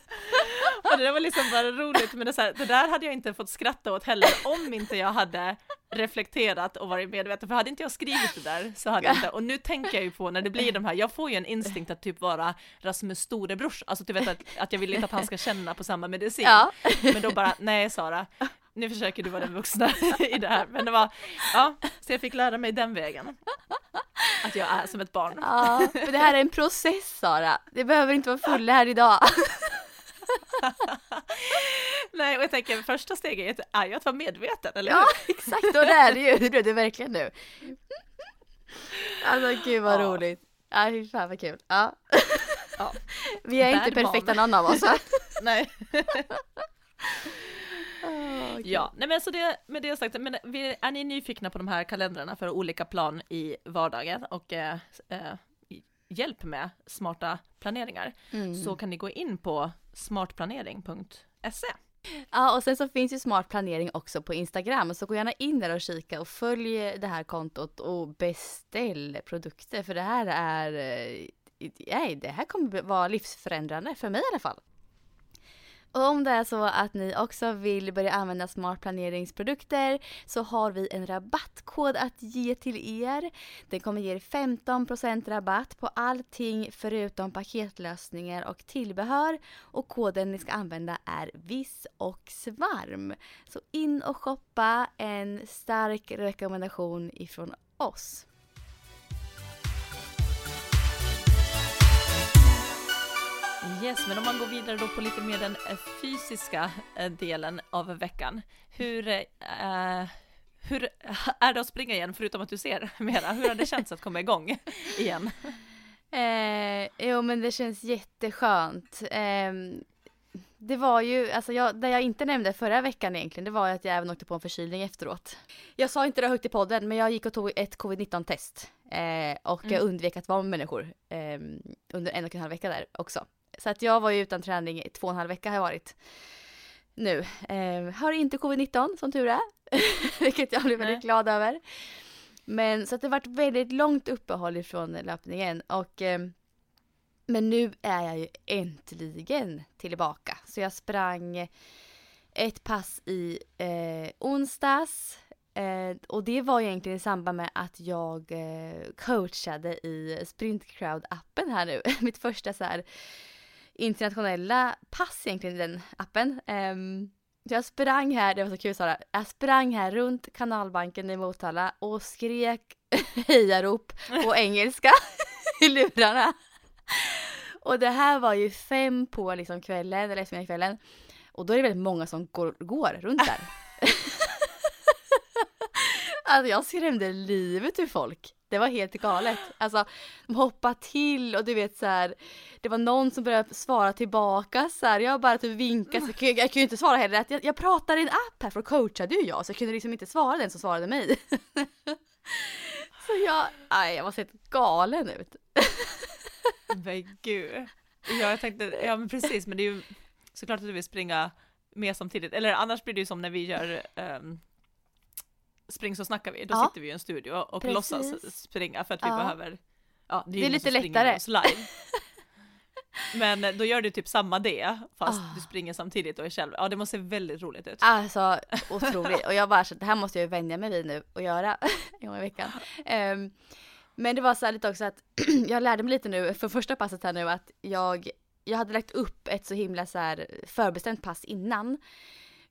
Och det var liksom bara roligt, men det, så här, det där hade jag inte fått skratta åt heller om inte jag hade reflekterat och varit medveten, för hade inte jag skrivit det där så hade jag inte, och nu tänker jag ju på när det blir de här, jag får ju en instinkt att typ vara Rasmus storebrors, alltså du vet att, att jag vill inte att han ska känna på samma medicin, Ja. men då bara, nej Sara, nu försöker du vara den vuxna i det här, men det var, ja, så jag fick lära mig den vägen, att jag är som ett barn. ja, för det här är en process Sara. Det behöver inte vara full här idag. Nej, och jag tänker första steget är ju att vara medveten, eller hur? Ja, exakt. Och det är det ju. Det blev det verkligen nu. Alltså gud vad Ja. roligt. Ja, fy fan vad kul. Ja. Ja. Vi är inte Bad mom. perfekta någon av oss va? Nej. Åh, gud. Ja, nej men så det, med det sagt, men är ni nyfikna på de här kalendrarna för olika plan i vardagen och eh, eh, hjälp med smarta planeringar Mm. så kan ni gå in på smartplanering.se. Ja, och sen så finns ju smart planering också på Instagram, så gå gärna in där och kika och följ det här kontot och beställ produkter, för det här är, eh, nej, det här kommer vara livsförändrande för mig i alla fall. Och om det är så att ni också vill börja använda smart planeringsprodukter så har vi en rabattkod att ge till er. Den kommer ge er 15% rabatt på allting förutom paketlösningar och tillbehör. Och koden ni ska använda är viss och svarm. Så in och shoppa, en stark rekommendation ifrån oss. Yes, men om man går vidare då på lite mer den eh, fysiska eh, delen av veckan. Hur, eh, hur är det att springa igen förutom att du ser mera? Hur har det känts att komma igång igen? Eh, jo men det känns jätteskönt. Eh, det var ju, alltså jag, det jag inte nämnde förra veckan egentligen, det var att jag även åkte på en förkylning efteråt. Jag sa inte det högt i podden, men jag gick och tog ett covid-19 test. Eh, och mm. jag undvek att vara med människor eh, under en och en halv vecka där också. Så att jag var ju utan träning i två och en halv vecka har jag varit nu. Eh, har inte covid-19 som tur är, vilket jag blev väldigt Nej. glad över. Men så att det varit väldigt långt uppehåll ifrån löpningen och eh, men nu är jag ju äntligen tillbaka. Så jag sprang ett pass i eh, onsdags eh, och det var egentligen i samband med att jag eh, coachade i Sprint Crowd-appen här nu. Mitt första så här internationella pass egentligen i den appen. Um, jag sprang här, det var så kul Sara, jag sprang här runt kanalbanken i Motala och skrek hejarop på engelska i lurarna. Och det här var ju fem på liksom kvällen, eller eftermiddagskvällen. Och då är det väldigt många som går, går runt där. alltså jag skrämde livet ur folk. Det var helt galet. Alltså, de hoppade till och du vet så här, det var någon som började svara tillbaka så här. Jag bara typ vinkade, så jag, jag kunde ju inte svara heller. Jag, jag pratade i en app här för då coachade ju jag så jag kunde liksom inte svara den som svarade mig. så jag, aj, jag var helt galen ut. men gud. Ja, jag tänkte, ja men precis, men det är ju såklart att du vill springa med samtidigt. Eller annars blir det ju som när vi gör um, spring så snackar vi, då ja. sitter vi i en studio och Precis. låtsas springa för att vi ja. behöver, ja det är, det är lite lättare. Live. Men eh, då gör du typ samma det fast oh. du springer samtidigt och är själv. Ja det måste se väldigt roligt ut. Alltså otroligt och jag bara så det här måste jag vänja mig vid nu och göra en gång i veckan. Um, men det var så här lite också att jag lärde mig lite nu för första passet här nu att jag jag hade lagt upp ett så himla så här förbestämt pass innan.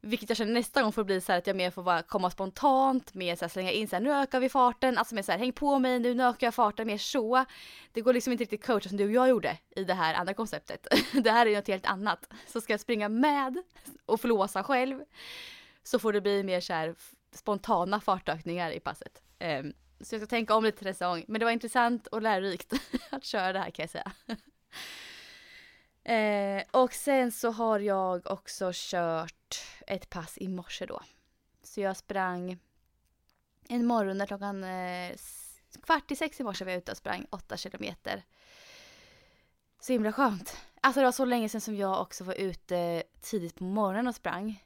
Vilket jag känner nästa gång får bli så att jag mer får bara komma spontant, mer så här slänga in så här, nu ökar vi farten, alltså mer så här, häng på mig nu, nu ökar jag farten, mer så. Det går liksom inte riktigt coacha som du och jag gjorde i det här andra konceptet. Det här är något helt annat. Så ska jag springa med och flåsa själv så får det bli mer så här spontana fartökningar i passet. Um, så jag ska tänka om lite nästa gång. Men det var intressant och lärorikt att köra det här kan jag säga. Eh, och sen så har jag också kört ett pass i morse då. Så jag sprang en morgon där klockan eh, kvart i sex i morse var jag ute och sprang åtta kilometer. Så himla skönt. Alltså det var så länge sedan som jag också var ute tidigt på morgonen och sprang.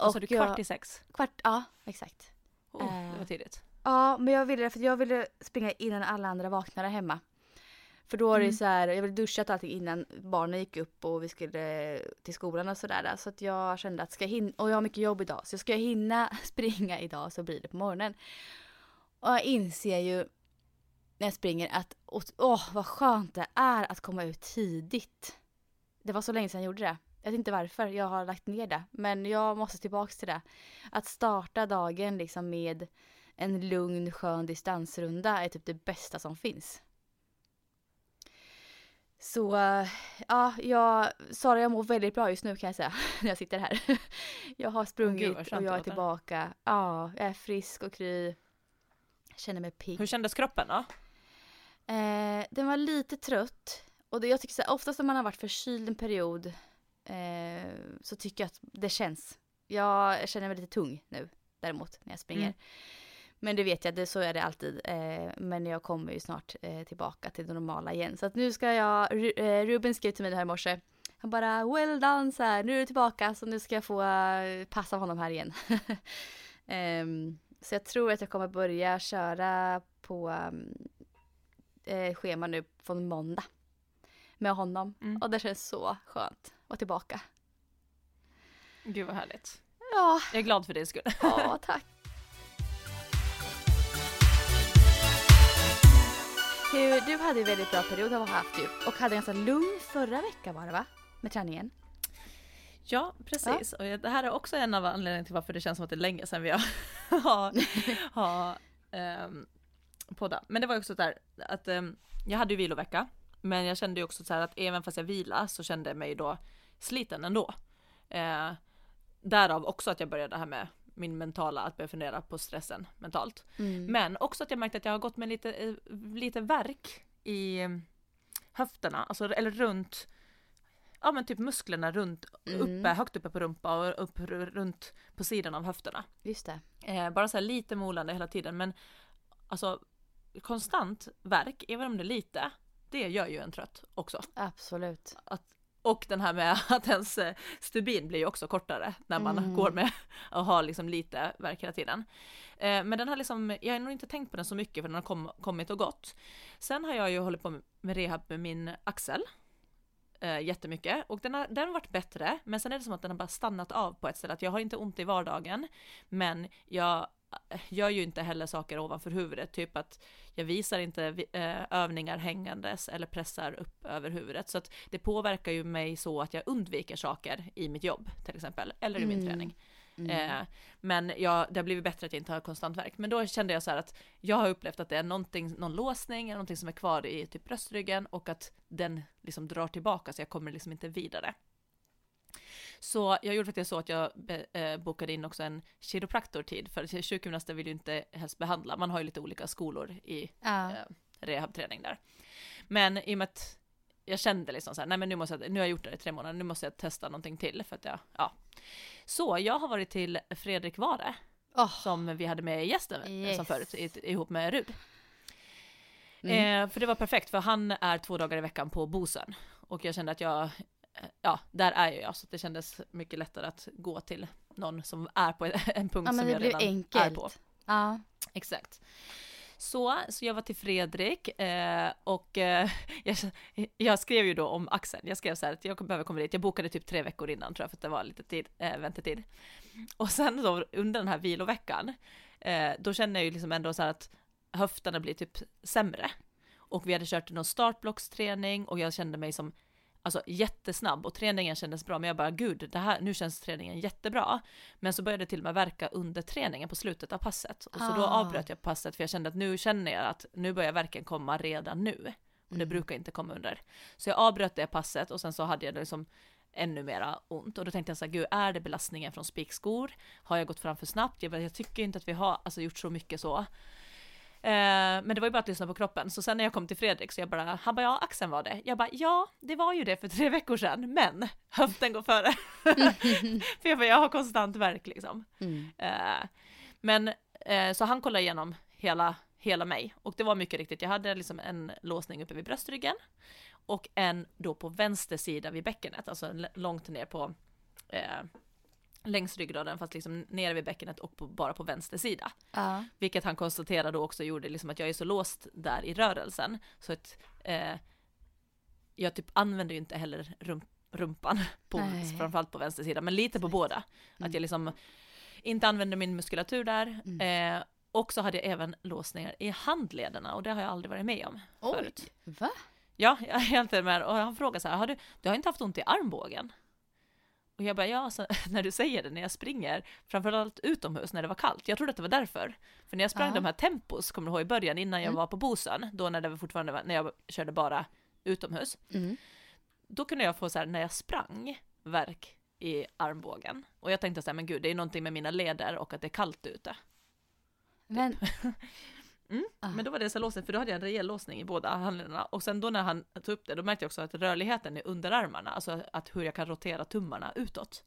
Och sa du kvart jag, i sex? Kvart, ja exakt. Oh, det var eh, tidigt. Ja, men jag ville det för jag ville springa innan alla andra vaknade hemma. För då var det mm. så här, jag ville duschat allting innan barnen gick upp och vi skulle till skolan och sådär. Så att jag kände att ska jag hinna, och jag har mycket jobb idag, så ska jag hinna springa idag så blir det på morgonen. Och jag inser ju när jag springer att åh vad skönt det är att komma ut tidigt. Det var så länge sedan jag gjorde det. Jag vet inte varför jag har lagt ner det, men jag måste tillbaks till det. Att starta dagen liksom med en lugn skön distansrunda är typ det bästa som finns. Så ja, jag, Sara jag mår väldigt bra just nu kan jag säga när jag sitter här. Jag har sprungit Gud, och jag är tillbaka. Ja, jag är frisk och kry. Känner mig pigg. Hur kändes kroppen då? Eh, den var lite trött. Och det, jag tycker så här, oftast när man har varit förkyld en period eh, så tycker jag att det känns. Jag känner mig lite tung nu däremot när jag springer. Mm. Men det vet jag, det, så är det alltid. Eh, men jag kommer ju snart eh, tillbaka till det normala igen. Så att nu ska jag, eh, Ruben skrev till mig här i morse. Han bara well done så här, nu är du tillbaka så nu ska jag få uh, passa honom här igen. um, så jag tror att jag kommer börja köra på um, eh, schema nu från måndag. Med honom. Mm. Och det känns så skönt att vara tillbaka. Gud vad härligt. Ja. Jag är glad för din skull. Ja, tack. Hur, du hade ju väldigt bra period har haft ju och hade ganska lugn förra veckan var det va? Med träningen. Ja, precis. Ja. Och det här är också en av anledningarna till varför det känns som att det är länge sedan vi har, har, har um, poddat. Men det var också där att um, jag hade ju vilovecka, men jag kände ju också så här att även fast jag vila så kände jag mig då sliten ändå. Uh, därav också att jag började det här med min mentala, att börja fundera på stressen mentalt. Mm. Men också att jag märkte att jag har gått med lite, eh, lite verk i eh, höfterna, alltså eller runt Ja men typ musklerna runt, Mm. uppe, högt uppe på rumpa och upp runt på sidan av höfterna. Just det. Eh, bara så här lite molande hela tiden men alltså konstant verk, även om det är lite, det gör ju en trött också. Absolut. Att, och den här med att ens eh, stubin blir ju också kortare när man Mm. går med och har liksom lite verk hela tiden. Eh, men den har liksom, jag har nog inte tänkt på den så mycket för den har kom, kommit och gått. Sen har jag ju hållit på med- rehab med min axel. Eh, jättemycket och den har, den har varit bättre men sen är det som att den har bara stannat av på ett ställe att jag har inte ont i vardagen men jag gör ju inte heller saker ovanför huvudet, typ att jag visar inte eh, övningar hängandes eller pressar upp över huvudet så att det påverkar ju mig så att jag undviker saker i mitt jobb till exempel eller i min Mm. träning. Mm. Eh, men jag, det har blivit bättre att jag inte har konstant värk. Men då kände jag så här att jag har upplevt att det är någonting, någon låsning, eller någonting som är kvar i typ bröstryggen och att den liksom drar tillbaka så jag kommer liksom inte vidare. Så jag gjorde faktiskt så att jag eh, bokade in också en kiropraktortid för sjukgymnaster vill ju inte helst behandla, man har ju lite olika skolor i Ja. eh, rehabträning där. Men i och med att jag kände liksom så här, nej men nu måste jag, nu har jag gjort det i tre månader, nu måste jag testa någonting till för att jag, ja. Så jag har varit till Fredrik Vare, Åh. som vi hade med gästen eh, Yes. som förut, ihop med Rud. Mm. Eh, för det var perfekt, för han är två dagar i veckan på Bosön. Och jag kände att jag, ja, där är ju jag, så det kändes mycket lättare att gå till någon som är på en punkt Ja som jag redan är enkelt. på. Ja. Exakt. Så, så jag var till Fredrik eh, och eh, jag, jag skrev ju då om axeln. Jag skrev så här att jag behöver komma dit. Jag bokade typ tre veckor innan tror jag för att det var lite tid, eh, väntetid. Och sen då under den här viloveckan, eh, då kände jag ju liksom ändå så här att höfterna blir typ sämre. Och vi hade kört någon startblocksträning och jag kände mig som alltså jättesnabb och träningen kändes bra men jag bara gud, det här, nu känns träningen jättebra. Men så började det till och med verka under träningen på slutet av passet. Och så då Ah. avbröt jag passet för jag kände att nu känner jag att nu börjar verken komma redan nu. Och det Mm. brukar inte komma under. Så jag avbröt det passet och sen så hade jag det liksom ännu mera ont. Och då tänkte jag så här, gud är det belastningen från spikskor? Har jag gått fram för snabbt? Jag, jag tycker inte att vi har alltså, gjort så mycket så. Eh, men det var ju bara att lyssna på kroppen. Så sen när jag kom till Fredrik så jag bara, han bara ja axeln var det. Jag bara ja, det var ju det för tre veckor sedan, men höften går före. för jag bara, jag har konstant värk liksom. Mm. Eh, men eh, så han kollade igenom hela, hela mig och det var mycket riktigt. Jag hade liksom en låsning uppe vid bröstryggen och en då på vänster sida vid bäckenet, alltså långt ner på eh, längs ryggraden fast liksom nere vid bäckenet och på, bara på vänster sida. Ja. Vilket han konstaterade också gjorde liksom att jag är så låst där i rörelsen så att eh, jag typ använder ju inte heller rump, rumpan, på, Nej. framförallt på vänster sida, men lite på båda. Mm. Att jag liksom inte använder min muskulatur där. Mm. Eh, och så hade jag även låsningar i handlederna och det har jag aldrig varit med om Oj. förut. Va? Ja, jag är helt med och han frågar så här, har du, du har inte haft ont i armbågen? Och jag bara, ja, så, när du säger det när jag springer, framförallt utomhus när det var kallt. Jag trodde att det var därför. För när jag sprang Ja. de här tempos, kommer du ihåg i början innan jag Mm. var på Bosön, då när det var fortfarande var, när jag körde bara utomhus, Mm. då kunde jag få så här när jag sprang, verk i armbågen. Och jag tänkte så här, men gud, det är någonting med mina leder och att det är kallt ute. Men, Mm. Ah. Men då var det så låsning, för då hade jag en rejäl låsning i båda handlederna. Och sen då när han tog upp det, då märkte jag också att rörligheten i underarmarna, alltså att hur jag kan rotera tummarna utåt,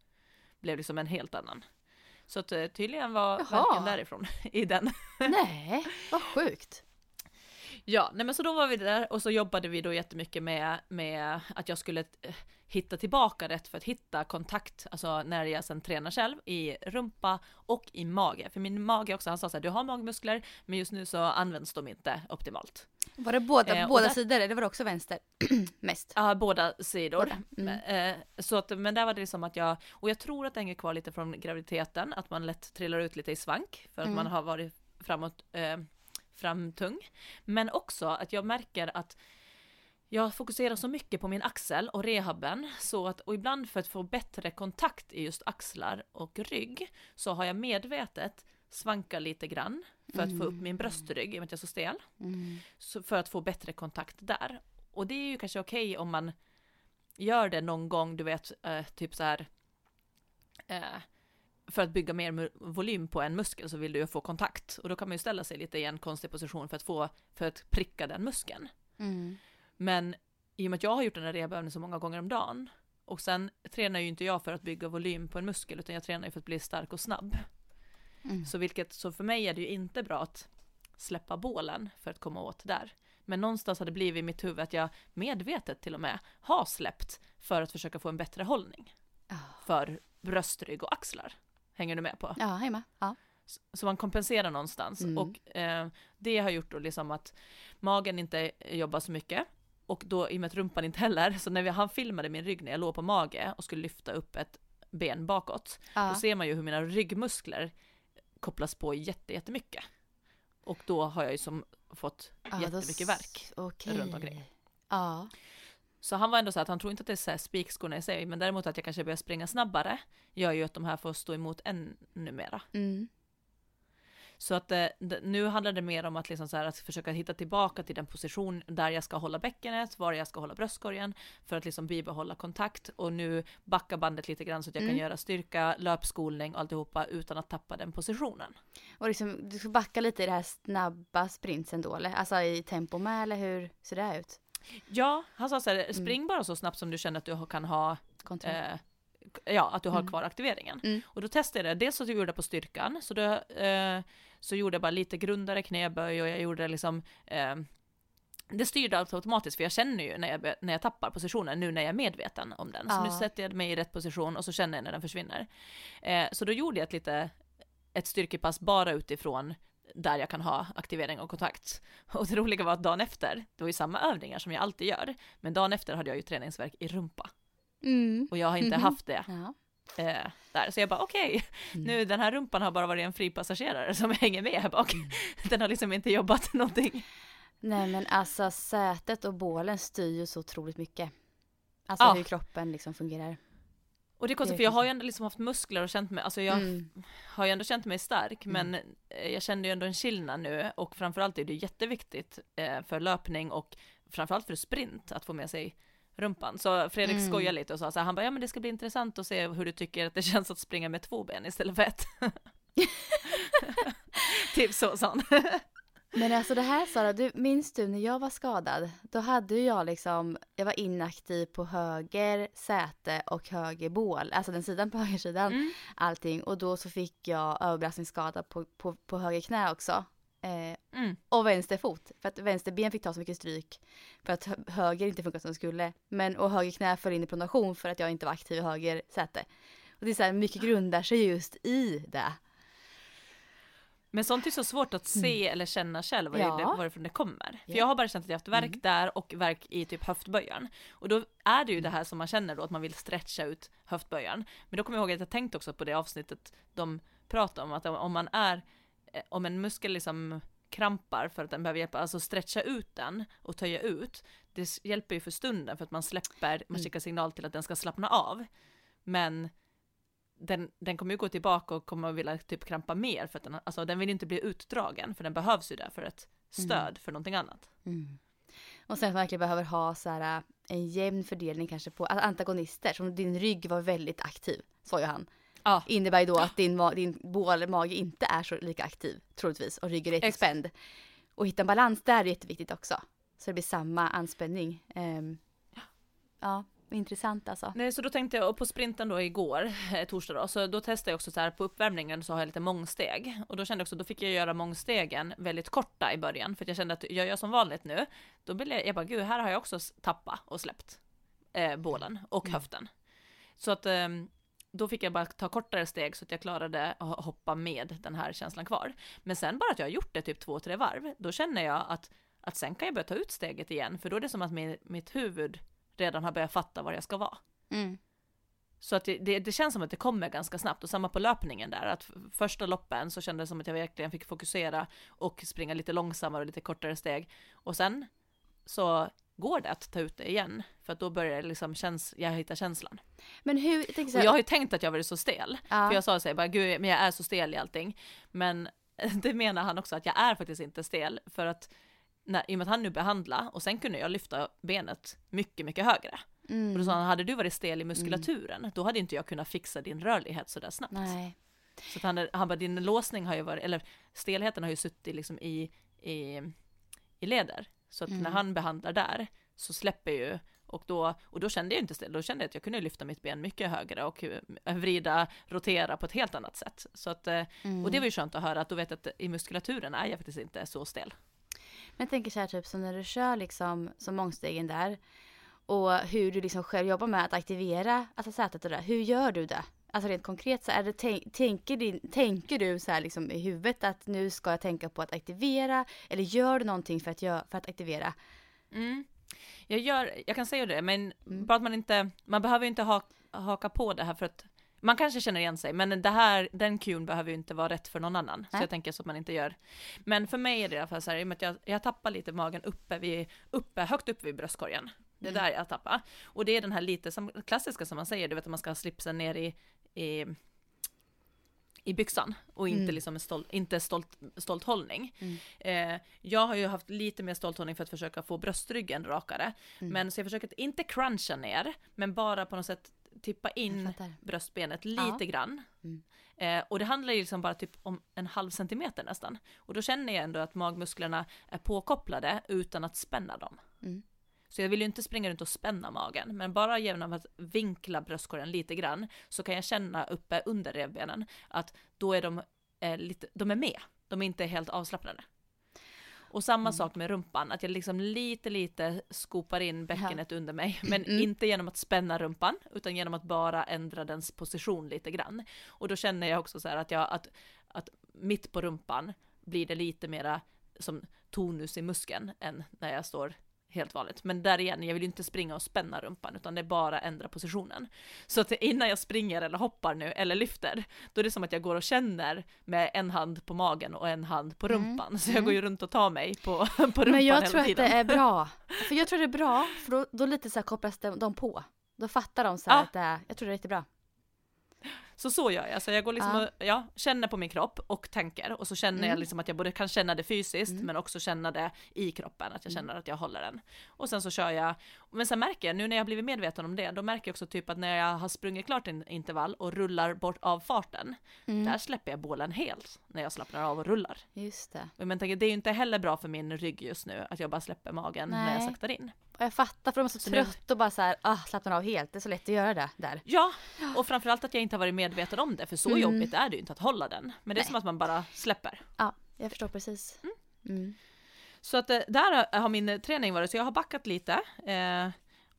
blev liksom en helt annan. Så att eh, tydligen var Jaha. verken därifrån i den. nej, vad sjukt. Ja, nej men så då var vi där och så jobbade vi då jättemycket med, med att jag skulle eh, hitta tillbaka rätt för att hitta kontakt, alltså när jag sen tränar själv, i rumpa och i mage. För min mage också, han sa så här, du har magmuskler, men just nu så används de inte optimalt. Var det båda, Eh, båda där- sidor eller var det också vänster? Mest. Ja, båda sidor. Båda, mm. Eh, så att, men där var det som att jag, och jag tror att det hänger kvar lite från graviditeten, att man lätt trillar ut lite i svank för att Mm. man har varit framåt, eh, framtung. Men också att jag märker att jag fokuserar så mycket på min axel och rehaben så att, och ibland för att få bättre kontakt i just axlar och rygg så har jag medvetet svankat lite grann för att få upp min bröstrygg, i och med att jag är så stel Mm. så för att få bättre kontakt där. Och det är ju kanske okej om man gör det någon gång, du vet, eh, typ så här, eh, för att bygga mer volym på en muskel så vill du ju få kontakt och då kan man ju ställa sig lite i en konstig position för att få, för att pricka den muskeln. Mm. Men i och med att jag har gjort den här rehabövningen så många gånger om dagen och sen tränar ju inte jag för att bygga volym på en muskel utan jag tränar ju för att bli stark och snabb. Mm. Så, vilket, så för mig är det ju inte bra att släppa bålen för att komma åt där. Men någonstans har det blivit i mitt huvud att jag medvetet till och med har släppt för att försöka få en bättre hållning Ja. för bröst, rygg och axlar. Hänger du med på? Ja, hemma. Ja. S- Så man kompenserar någonstans Mm. och eh, det har gjort då liksom att magen inte jobbar så mycket och då i och med att rumpan inte heller, så när vi, han filmade min rygg när jag låg på mage och skulle lyfta upp ett ben bakåt, Ja. då ser man ju hur mina ryggmuskler kopplas på jätte, jättemycket. Och då har jag ju som fått Ja, då jättemycket s- värk. Okej. runt omkring. Ja. Så han var ändå så att han tror inte att det är så spikskorna i sig, men däremot att jag kanske börjar springa snabbare gör ju att de här får stå emot ännu mera. Mm. Så att eh, nu handlar det mer om att, liksom så här, att försöka hitta tillbaka till den position där jag ska hålla bäckenet, var jag ska hålla bröstkorgen, för att liksom bibehålla kontakt och nu backa bandet lite grann så att jag kan Mm. göra styrka, löpskolning och alltihopa utan att tappa den positionen. Och liksom, du ska backa lite i det här snabba sprintsen då eller? Alltså i tempo med eller hur ser det ut? Ja, han sa så här, spring bara så snabbt som du känner att du kan ha eh, ja, att du har Mm. kvar aktiveringen. Mm. Och då testade jag det, dels så gjorde jag på styrkan, så då eh, så gjorde jag bara lite grundare knäböj och jag gjorde liksom eh, det styrde allt automatiskt för jag känner ju när jag, när jag tappar positionen nu när jag är medveten om den. Så Ja. nu sätter jag mig i rätt position och så känner jag när den försvinner. Eh, så då gjorde jag ett lite ett styrkepass bara utifrån där jag kan ha aktivering och kontakt. Och det roliga var att dagen efter, det var ju samma övningar som jag alltid gör, men dagen efter hade jag ju träningsverk i rumpa. Mm. Och jag har inte Mhm. haft det Ja. eh, där. Så jag bara okej, Mm. nu den här rumpan har bara varit en fri passagerare som hänger med här bak. Den har liksom inte jobbat någonting. Nej men alltså sätet och bålen styr ju så otroligt mycket. Alltså Ja. hur kroppen liksom fungerar. Och det är konstigt för jag har ju ändå liksom haft muskler och känt mig, alltså jag Mm. har ju ändå känt mig stark men eh, jag kände ju ändå en skillnad nu och framförallt är det jätteviktigt eh, för löpning och framförallt för sprint att få med sig rumpan. Så Fredrik Mm. skojar lite och sa så här, han bara ja men det ska bli intressant att se hur du tycker att det känns att springa med två ben istället för ett. typ så sa han. Men alltså det här Sara, du, minns du när jag var skadad? Då hade jag liksom, jag var inaktiv på höger säte och höger bål, alltså den sidan på högersidan, Mm. allting. Och då så fick jag överbelastningsskada på, på, på höger knä också. Eh, Mm. och vänster fot, för att vänster ben fick ta så mycket stryk för att hö- höger inte funkar som det skulle. Men och höger knä föll in i pronation för att jag inte var aktiv i höger säte. Och det är så här, mycket grundar sig just i det. Men sånt är så svårt att se eller känna själv var Mm. Ja. det, varifrån det kommer. För Ja. jag har bara känt att jag haft verk Mm. där och verk i typ höftböjaren. Och då är det ju det här som man känner då, att man vill stretcha ut höftböjaren. Men då kommer jag ihåg att jag tänkte också på det avsnittet de pratade om, att om man är, eh, om en muskel liksom krampar för att den behöver hjälpa, alltså stretcha ut den och töja ut, det hjälper ju för stunden för att man släpper, man Mm. skickar signal till att den ska slappna av. Men den, den kommer ju gå tillbaka och kommer vilja typ krampa mer för att den, alltså den vill inte bli utdragen för den behövs ju där för ett stöd för någonting annat. Mm. Och sen att man verkligen behöver ha så här, en jämn fördelning kanske på alltså antagonister. Som din rygg var väldigt aktiv, sa ju han. Ja. Innebär ju då att din, din bål, mage inte är så lika aktiv, troligtvis. Och ryggen är lite spänd. Och hitta en balans där är jätteviktigt också. Så det blir samma anspänning. Ehm, ja, intressant alltså. Nej, så då tänkte jag, och på sprinten då igår, eh, torsdag då, så då testade jag också så här på uppvärmningen så har jag lite mångsteg. Och då kände jag också, då fick jag göra mångstegen väldigt korta i början, för jag kände att jag gör som vanligt nu, då blev jag, jag bara gud, här har jag också tappat och släppt eh, bålen och höften. Så att ehm, då fick jag bara ta kortare steg så att jag klarade att hoppa med den här känslan kvar. Men sen bara att jag har gjort det typ två, tre varv, då känner jag att, att sen kan jag börja ta ut steget igen, för då är det som att min, mitt huvud redan har börjat fatta var jag ska vara. Mm. Så att det, det, det känns som att det kommer ganska snabbt och samma på löpningen där att första loppen så kändes det som att jag verkligen fick fokusera och springa lite långsammare och lite kortare steg och sen så går det att ta ut det igen för att då börjar det liksom känns, jag hittar känslan. Men hur, jag så jag har ju tänkt att jag varit så stel ja, för jag sa så här, bara gud men jag är så stel i allting men det menar han också att jag är faktiskt inte stel för att när, i och med att han nu behandlar och sen kunde jag lyfta benet mycket, mycket högre. Och då sa mm, han, hade du varit stel i muskulaturen, då hade inte jag kunnat fixa din rörlighet sådär snabbt. nej. Så han, han bara, din låsning har ju varit, eller stelheten har ju suttit liksom i, i, i leder. Så att Mm. när han behandlar där så släpper ju och då, och då kände jag inte stel, då kände jag att jag kunde lyfta mitt ben mycket högre och eh, vrida, rotera på ett helt annat sätt. Så att, eh, Mm. och det var ju skönt att höra att då vet jag att i muskulaturen är jag faktiskt inte så stel. Men jag tänker så här typ som när du kör liksom som mångstegen där och hur du liksom själv jobbar med att aktivera alltså sätet och det där. Hur gör du det? Alltså rent konkret så är det tänk, tänker, din, tänker du så här liksom i huvudet att nu ska jag tänka på att aktivera eller gör du någonting för att, gör, för att aktivera? Mm. Jag, gör, jag kan säga det, men Mm. bara att man inte, man behöver inte ha, haka på det här för att man kanske känner igen sig, men det här, den cueen behöver ju inte vara rätt för någon annan. Så Nej. jag tänker så att man inte gör. Men för mig är det i alla fall så här, i och med att jag, jag tappar lite magen uppe, vid, uppe, högt upp vid bröstkorgen. Det är Mm. där jag tappar. Och det är den här lite som, klassiska som man säger, du vet att man ska ha slipsen ner i, i, i byxan och inte Mm. liksom en stolt, inte stolt, stolt hållning. Mm. Eh, jag har ju haft lite mer stolt hållning för att försöka få bröstryggen rakare. Mm. Men så jag försöker inte cruncha ner, men bara på något sätt tippa in bröstbenet lite Ja. grann. Mm. Eh, och det handlar ju liksom bara typ om en halv centimeter nästan. Och då känner jag ändå att magmusklerna är påkopplade utan att spänna dem. Mm. Så jag vill ju inte springa runt och spänna magen, men bara genom att vinkla bröstkorgen lite grann så kan jag känna uppe under revbenen att då är de, eh, lite, de är med, de är inte helt avslappnade. Och samma Mm. sak med rumpan, att jag liksom lite lite skopar in bäckenet under mig, men inte genom att spänna rumpan, utan genom att bara ändra dens position lite grann. Och då känner jag också så här att jag, att, att mitt på rumpan blir det lite mera som tonus i muskeln än när jag står helt vanligt. Men där igen, jag vill ju inte springa och spänna rumpan, utan det är bara ändra positionen. Så att innan jag springer eller hoppar nu, eller lyfter, då är det som att jag går och känner med en hand på magen och en hand på Mm, rumpan. Så jag mm. går ju runt och tar mig på, på rumpan Men jag hela tror att tiden. det är bra. För jag tror det är bra, för då, då lite så kopplas de, de på. Då fattar de så här Ja. att det är, jag tror det är jättebra. Så så gör jag, så jag går liksom Ja. och ja, känner på min kropp och tänker och så känner jag Mm. liksom att jag både kan känna det fysiskt Mm. men också känna det i kroppen, att jag Mm. känner att jag håller den. Och sen så kör jag, men sen märker jag nu när jag blivit medveten om det, då märker jag också typ att när jag har sprungit klart en intervall och rullar bort av farten, Mm. där släpper jag bålen helt när jag slappnar av och rullar. Just det. Jag tänker, det är ju inte heller bra för min rygg just nu att jag bara släpper magen när jag Nej. saktar in. Och jag fattar för de är så Så nu- trött och bara så här, ah, slappnar av helt. Det är så lätt att göra det där. Ja, och framförallt att jag inte har varit medveten om det, för så Mm. jobbigt är det ju inte att hålla den. Men det är Nej. som att man bara släpper. Ja, jag förstår precis. Mm. Så att eh, där har min eh, träning varit, så jag har backat lite. Eh,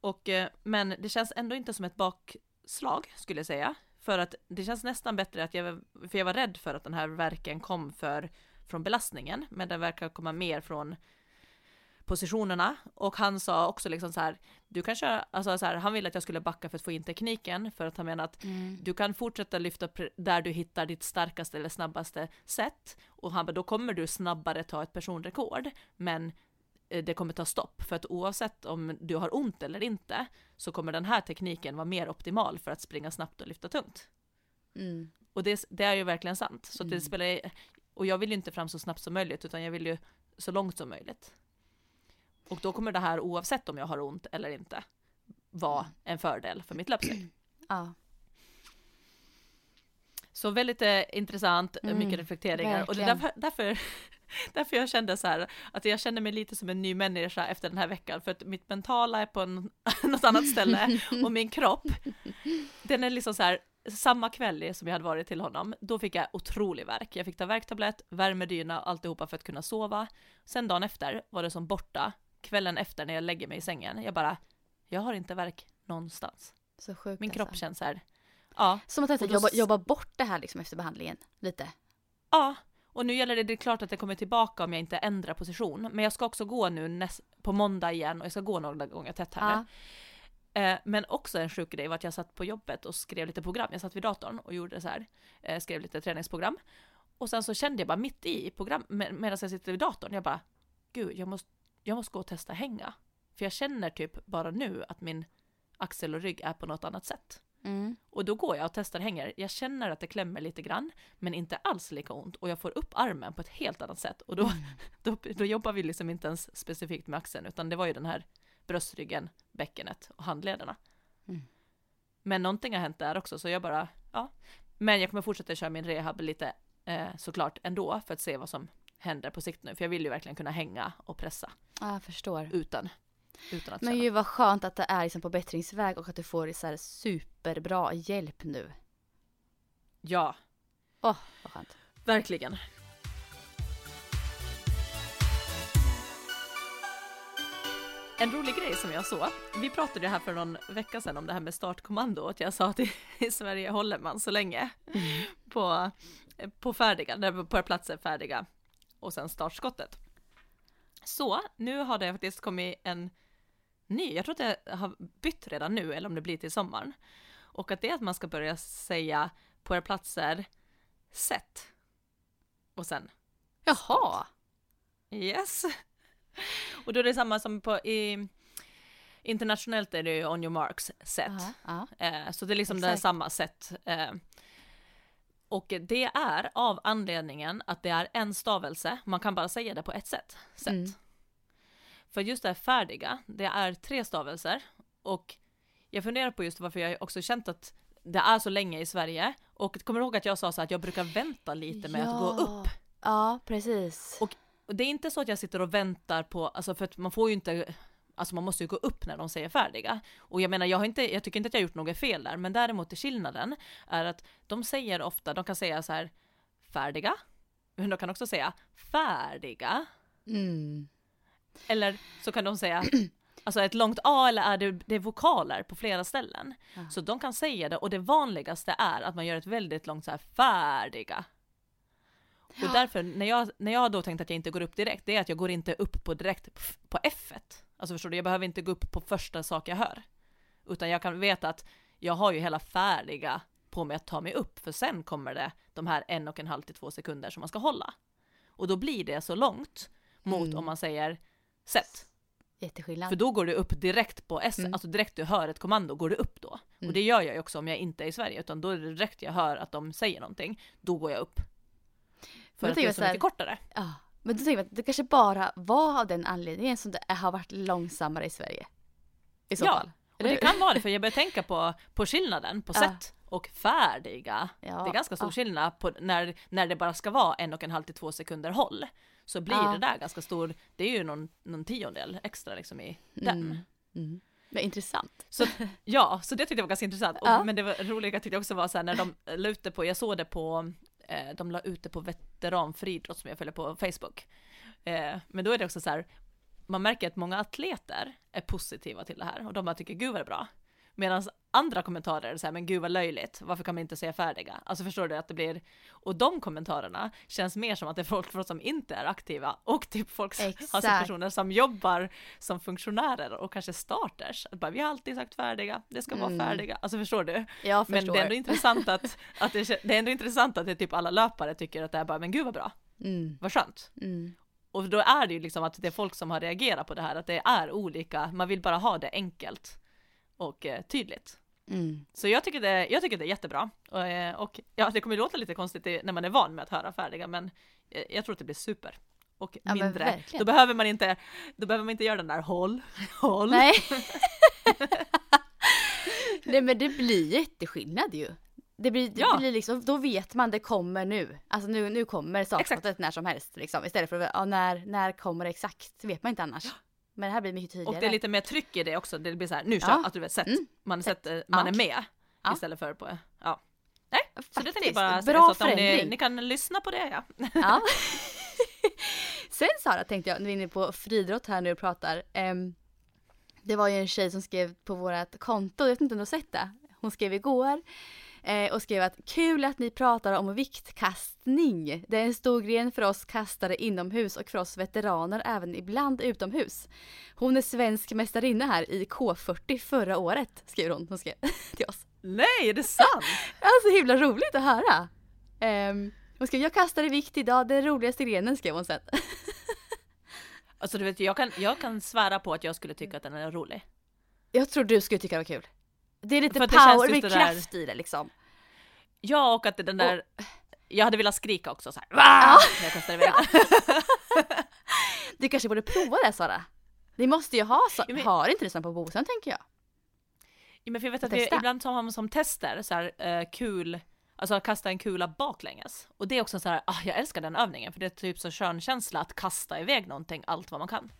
och, eh, men det känns ändå inte som ett bakslag skulle jag säga. För att det känns nästan bättre att jag, för jag var rädd för att den här verken kom för, från belastningen, men den verkar komma mer från positionerna. Och han sa också liksom så här, du kan köra, alltså så här, han ville att jag skulle backa för att få in tekniken, för att han menar att Mm. du kan fortsätta lyfta där du hittar ditt starkaste eller snabbaste sätt. Och han bara, då kommer du snabbare ta ett personrekord, men eh, det kommer ta stopp. För att oavsett om du har ont eller inte, så kommer den här tekniken vara mer optimal för att springa snabbt och lyfta tungt. Mm. Och det, det är ju verkligen sant. Så att det Mm. spelar, och jag vill ju inte fram så snabbt som möjligt, utan jag vill ju så långt som möjligt. Och då kommer det här, oavsett om jag har ont eller inte, vara Mm. en fördel för mitt löpsteg. Ja. Så väldigt eh, intressant, eh, Mm, mycket reflekteringar. Och det är verkligen. därför, därför, därför jag kände så här, att jag känner mig lite som en ny människa efter den här veckan. För att mitt mentala är på en, något annat ställe och min kropp, den är liksom så här, samma kväll som jag hade varit till honom, då fick jag otrolig värk. Jag fick ta värktablett, värmedyna, alltihopa för att kunna sova. Sen dagen efter var det som borta, kvällen efter när jag lägger mig i sängen, jag bara, jag har inte värk någonstans. Så sjukt Min kropp alltså. känns så här, ja, Som att jag jobba, jobba bort det här liksom efter behandlingen. Lite. Ja, och nu gäller det, det är klart att det kommer tillbaka om jag inte ändrar position. Men jag ska också gå nu näst, på måndag igen och jag ska gå några gånger tätt här Ja. Eh, men också en sjuk grej var att jag satt på jobbet och skrev lite program. Jag satt vid datorn och gjorde så här, eh, skrev lite träningsprogram. Och sen så kände jag bara mitt i program, med, medan jag sitter vid datorn, jag bara, gud, jag måste, jag måste gå och testa hänga. För jag känner typ bara nu att min axel och rygg är på något annat sätt. Mm. Och då går jag och testar hänger. Jag känner att det klämmer lite grann, men inte alls lika ont. Och jag får upp armen på ett helt annat sätt. Och då, då, då jobbar vi liksom inte ens specifikt med axeln, utan det var ju den här bröstryggen, bäckenet och handlederna. Mm. Men någonting har hänt där också, så jag bara, ja. Men jag kommer fortsätta köra min rehab lite eh, såklart ändå för att se vad som händer på sikt nu. För jag vill ju verkligen kunna hänga och pressa Ja, jag förstår. utan, utan att Men känna. gud vad skönt att det är liksom på bättringsväg och att du får så här superbra hjälp nu. Ja, Åh, vad skönt. verkligen. En rolig grej som jag såg, vi pratade ju här för någon vecka sedan om det här med startkommando, att jag sa att i, i Sverige håller man så länge på, på färdiga, när på platser färdiga och sen startskottet. Så nu har det faktiskt kommit en ny, jag tror att det har bytt redan nu eller om det blir till sommaren. Och att det är att man ska börja säga på era platser set. Och sen Jaha. yes. Och då är det samma som på i internationellt är det ju on your marks set. Ja. Eh, så det är liksom det Exakt. samma sätt. Och det är av anledningen att det är en stavelse, man kan bara säga det på ett sätt. sätt. Mm. För just det här färdiga, det är tre stavelser och jag funderar på just varför jag också känt att det är så länge i Sverige och kommer du ihåg att jag sa så att jag brukar vänta lite med att gå upp. Ja, precis. Och- Och det är inte så att jag sitter och väntar på, alltså för att man får ju inte, alltså man måste ju gå upp när de säger färdiga. Och jag menar, jag, har inte, jag tycker inte att jag har gjort något fel där, men däremot är skillnaden är att de säger ofta, de kan säga så här färdiga, men de kan också säga färdiga, Mm. eller så kan de säga Alltså ett långt A eller är det, det är vokaler på flera ställen. Ja. Så de kan säga det och det vanligaste är att man gör ett väldigt långt så här färdiga. Och därför, när jag, när jag då tänkt att jag inte går upp direkt, det är att jag går inte upp på direkt på F. -et. Alltså förstår du, jag behöver inte gå upp på första sak jag hör. Utan jag kan veta att jag har ju hela färdiga på mig att ta mig upp, för sen kommer det de här en och en halv till två sekunder som man ska hålla. Och då blir det så långt mot Mm. om man säger sätt. Jätteskillnad. För då går du upp direkt på S, Mm. alltså direkt du hör ett kommando går du upp då. Mm. Och det gör jag ju också om jag inte är i Sverige, utan då är det direkt jag hör att de säger någonting, då går jag upp. För Men att det är så här- mycket kortare. Ja. Men då tänker jag att det kanske bara var av den anledningen som det har varit långsammare i Sverige. I så Ja, fall. Och det kan vara det, för jag börjar tänka på, på skillnaden på sätt och färdiga. Ja, Det är ganska stor ja. skillnad på när, när det bara ska vara en och en halv till två sekunder håll. Så blir Ja. det där ganska stor, det är ju någon, någon tiondel extra liksom i den. Mm. Mm. Men intressant. Så, ja, så det tyckte jag var ganska intressant. Och. Men det var roliga tyckte jag också var så här när de la ut det på, jag såg det på, eh, de la ut det på veteranfriidrott som jag följer på Facebook. Eh, men då är det också så här, man märker att många atleter är positiva till det här och de bara tycker gud vad det är bra. Medan andra kommentarer är så här, men gud vad löjligt, varför kan man inte säga färdiga? Alltså förstår du att det blir, och de kommentarerna känns mer som att det är folk folk som inte är aktiva och typ folk, alltså personer som jobbar som funktionärer och kanske starters. Att bara, vi har alltid sagt färdiga, det ska vara Mm. färdiga. Alltså förstår du? Jag Men förstår. det är ändå intressant att, att det, det är ändå intressant att det är typ alla löpare tycker att det är bara, men gud vad bra, Mm. vad skönt. Mm. Och då är det ju liksom att det är folk som har reagerat på det här, att det är olika, man vill bara ha det enkelt och eh, tydligt. Mm. Så jag tycker det, jag tycker det är jättebra. Och, eh, och ja, det kommer låta lite konstigt när man är van med att höra färdiga, men eh, jag tror att det blir super. Och Ja, mindre, då behöver man inte, då behöver man inte göra den där håll, håll. Nej. Nej men det blir jätteskillnad ju. Det blir, det Ja. blir liksom, då vet man det kommer nu. Alltså nu, nu kommer startskottet när som helst liksom. Istället för att, ja, när, när kommer det exakt? Det vet man inte annars. Men det här blir mycket tydligare. Och det är lite mer tryck i det också, det blir så här, nu kör, Ja. att du vet, sätt, Mm. man, Sätt. sätter, man Ja. är med Ja. istället för på, ja. Nej, så det tänkte jag Faktiskt. bara säga, Bra så att ni, ni kan lyssna på det ja. Ja. Sen Sara tänkte jag, när vi är inne på friidrott här nu och pratar. ehm, det var ju en tjej som skrev på vårt konto, jag vet inte om du har sett det. Hon skrev igår eh, och skrev att kul att ni pratar om viktkastning. Det är en stor gren för oss kastare inomhus och för oss veteraner även ibland utomhus. Hon är svensk mästarinna här i K40 förra året, skriver hon. Hon skrev till oss. Nej, är det sant? Alltså himla roligt att höra. Um, hon skrev, jag kastar i vikt idag, den roligaste grenen skrev hon sen. Alltså du vet, jag kan, jag kan svära på att jag skulle tycka att den är rolig. Jag tror du skulle tycka det var kul. Det är lite För det power, det det där- kraft i det liksom. Ja, och att det den där, jag hade velat skrika också så här, "Wah!" när jag kastade iväg. Du kanske borde prova det Sara. Ni måste ju ha så, Ja, men- har inte det som på Bosön tänker jag. Ja, men för jag vet att vi, ibland har man som tester så här eh, kul, Alltså att kasta en kula baklänges. Och det är också så här, ah, jag älskar den övningen för det är typ så skön känsla att kasta iväg någonting allt vad man kan.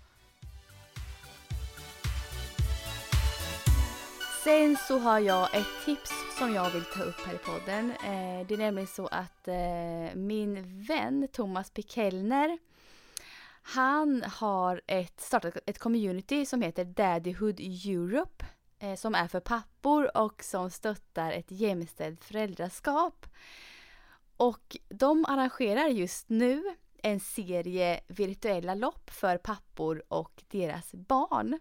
Sen så har jag ett tips som jag vill ta upp här i podden. Eh, det är nämligen så att eh, min vän Thomas Pikellner han har ett, startat ett community som heter Daddyhood Europe eh, som är för pappor och som stöttar ett jämställt föräldraskap. Och de arrangerar just nu en serie virtuella lopp för pappor och deras barn.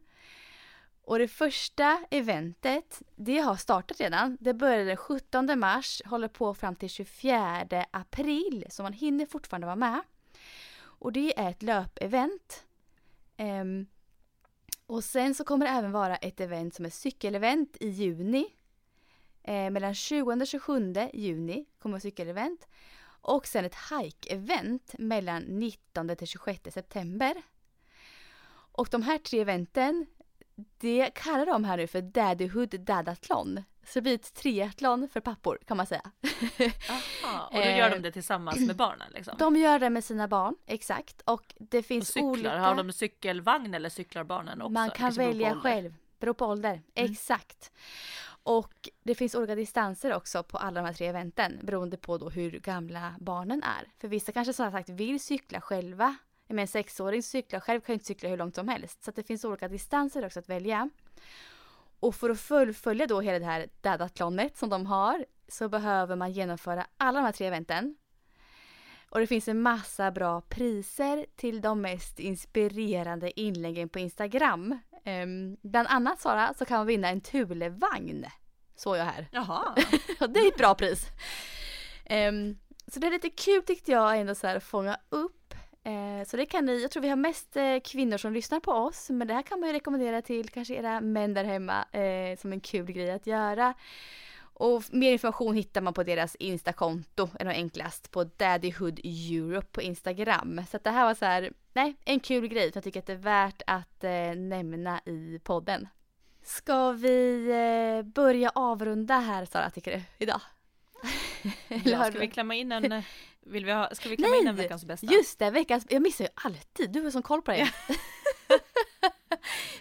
Och det första eventet, det har startat redan. Det började den 17 mars, håller på fram till 24 april, så man hinner fortfarande vara med. Och det är ett löpevent. Um, och sen så kommer det även vara ett event som är cykelevent i juni. Eh, mellan 20 och 27 juni kommer cykelevent. Och sen ett hike-event mellan 19 till 26 september. Och de här tre eventen, det kallar de här nu för Daddyhood Dadathlon. Så det blir ett triathlon för pappor kan man säga. Aha, och då gör de eh, det tillsammans med barnen liksom? De gör det med sina barn, exakt. Och det finns och cyklar, olika... har de cykelvagn eller cyklar barnen också? Man kan välja själv, beror på ålder. Mm. Exakt. Och det finns olika distanser också på alla de här tre eventen beroende på då hur gamla barnen är. För vissa kanske som sagt vill cykla själva. Men en sexåring cyklar själv kan ju inte cykla hur långt som helst. Så det finns olika distanser också att välja. Och för att fullfölja då hela det här dadatlonet som de har så behöver man genomföra alla de här tre eventen. Och det finns en massa bra priser till de mest inspirerande inläggen på Instagram. Um, bland annat Sara så kan man vinna en Thule-vagn. Såg jag här. Jaha. det är ett bra pris. Um, så det är lite kul tyckte jag ändå så här att fånga upp så det kan ni, jag tror vi har mest eh, kvinnor som lyssnar på oss men det här kan man ju rekommendera till kanske era män där hemma eh, som en kul grej att göra. Och mer information hittar man på deras Instakonto, är nog enklast, på Daddyhood Europe på Instagram. Så att det här var så här, nej, en kul grej som jag tycker att det är värt att eh, nämna i podden. Ska vi eh, börja avrunda här Sara, tycker du, idag? ja, ska vi klämma in en vill vi ha, ska vi klämma in en veckans bästa? just det, veckans, jag missar ju alltid, du har sån koll på det.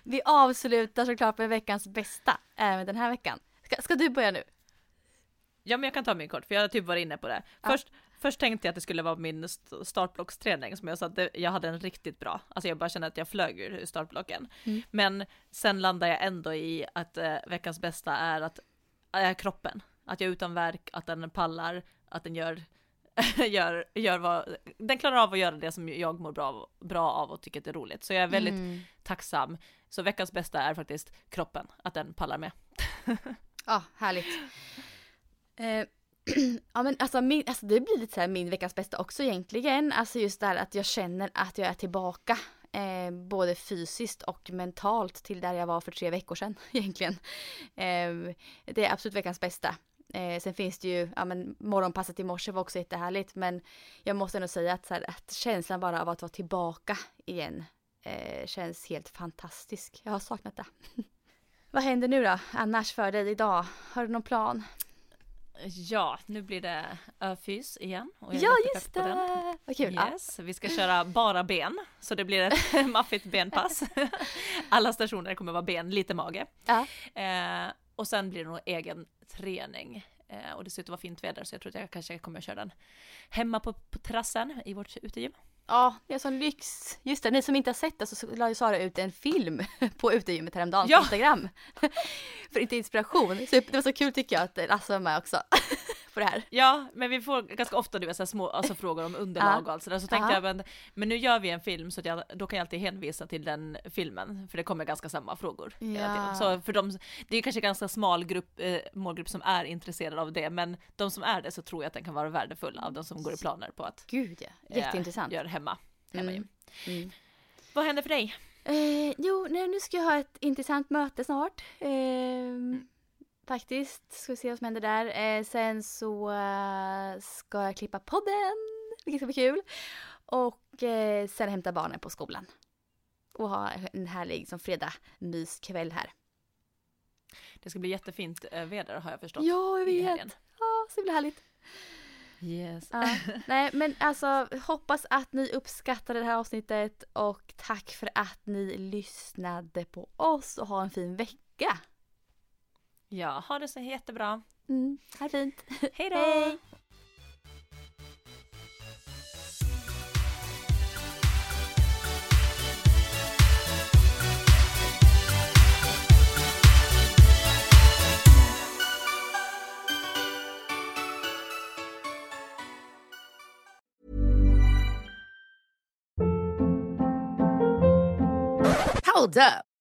vi avslutar såklart med veckans bästa även den här veckan. Ska, ska, du börja nu? Ja men jag kan ta min kort för jag har typ varit inne på det. Ja. Först, först tänkte jag att det skulle vara min startblocksträning som jag sa att jag hade en riktigt bra. Alltså jag bara kände att jag flög ur startblocken. Mm. Men sen landar jag ändå i att äh, veckans bästa är att äh, kroppen. Att jag är utan verk, att den pallar, att den gör gör, gör vad, den klarar av att göra det som jag mår bra, bra av och tycker att det är roligt. Så jag är väldigt mm. tacksam. Så veckans bästa är faktiskt kroppen, att den pallar med. Ja, härligt. Eh, ja men alltså, min, alltså det blir lite så min veckas bästa också egentligen. Alltså just det här att jag känner att jag är tillbaka. Eh, både fysiskt och mentalt till där jag var för tre veckor sedan egentligen. Eh, det är absolut veckans bästa. Eh, sen finns det ju, ja men morgonpasset i morse var också jättehärligt men jag måste ändå säga att, så här, att känslan bara av att vara tillbaka igen eh, känns helt fantastisk. Jag har saknat det. Vad händer nu då annars för dig idag? Har du någon plan? Ja, nu blir det öfys igen. Och jag ja, just det! Vad kul! Yes, vi ska köra bara ben, så det blir ett maffigt benpass. Alla stationer kommer vara ben, lite mage. Ja. Eh, och sen blir det nog egen träning. Eh, och det ser ut att vara fint väder så jag tror att jag kanske kommer att köra den hemma på, på terrassen i vårt utegym. Ja, det är sån lyx. Just det, ni som inte har sett det så la ju Sara ut en film på utegymmet häromdagen ja. på Instagram. För inte inspiration. Så det var så kul tycker jag att Lasse var med också. på det här. Ja, men vi får ganska ofta du vet, så små alltså, frågor om underlag och allt sådär. Så tänkte jag, men, men nu gör vi en film så att jag, då kan jag alltid hänvisa till den filmen. För det kommer ganska samma frågor. Ja. Så för dem, det är kanske ganska smal grupp, eh, målgrupp som är intresserad av det. Men de som är det så tror jag att den kan vara värdefull av de som går i planer på att Gud ja, jätteintressant. Eh, gör hemma. hemma mm. Mm. Vad händer för dig? Eh, jo, nu ska jag ha ett intressant möte snart. Eh, mm. Faktiskt, ska vi se vad som händer där. Eh, sen så uh, ska jag klippa podden, vilket ska bli kul. Och eh, sen hämta barnen på skolan. Och ha en härlig som fredag myskväll här. Det ska bli jättefint eh, väder har jag förstått. Ja, jag vet. Ja, så blir härligt. Yes. Ja. Nej men alltså hoppas att ni uppskattade det här avsnittet och tack för att ni lyssnade på oss och ha en fin vecka. Ja, ha det så jättebra. Mm, ha det fint. Hej då! Hej. Hold up.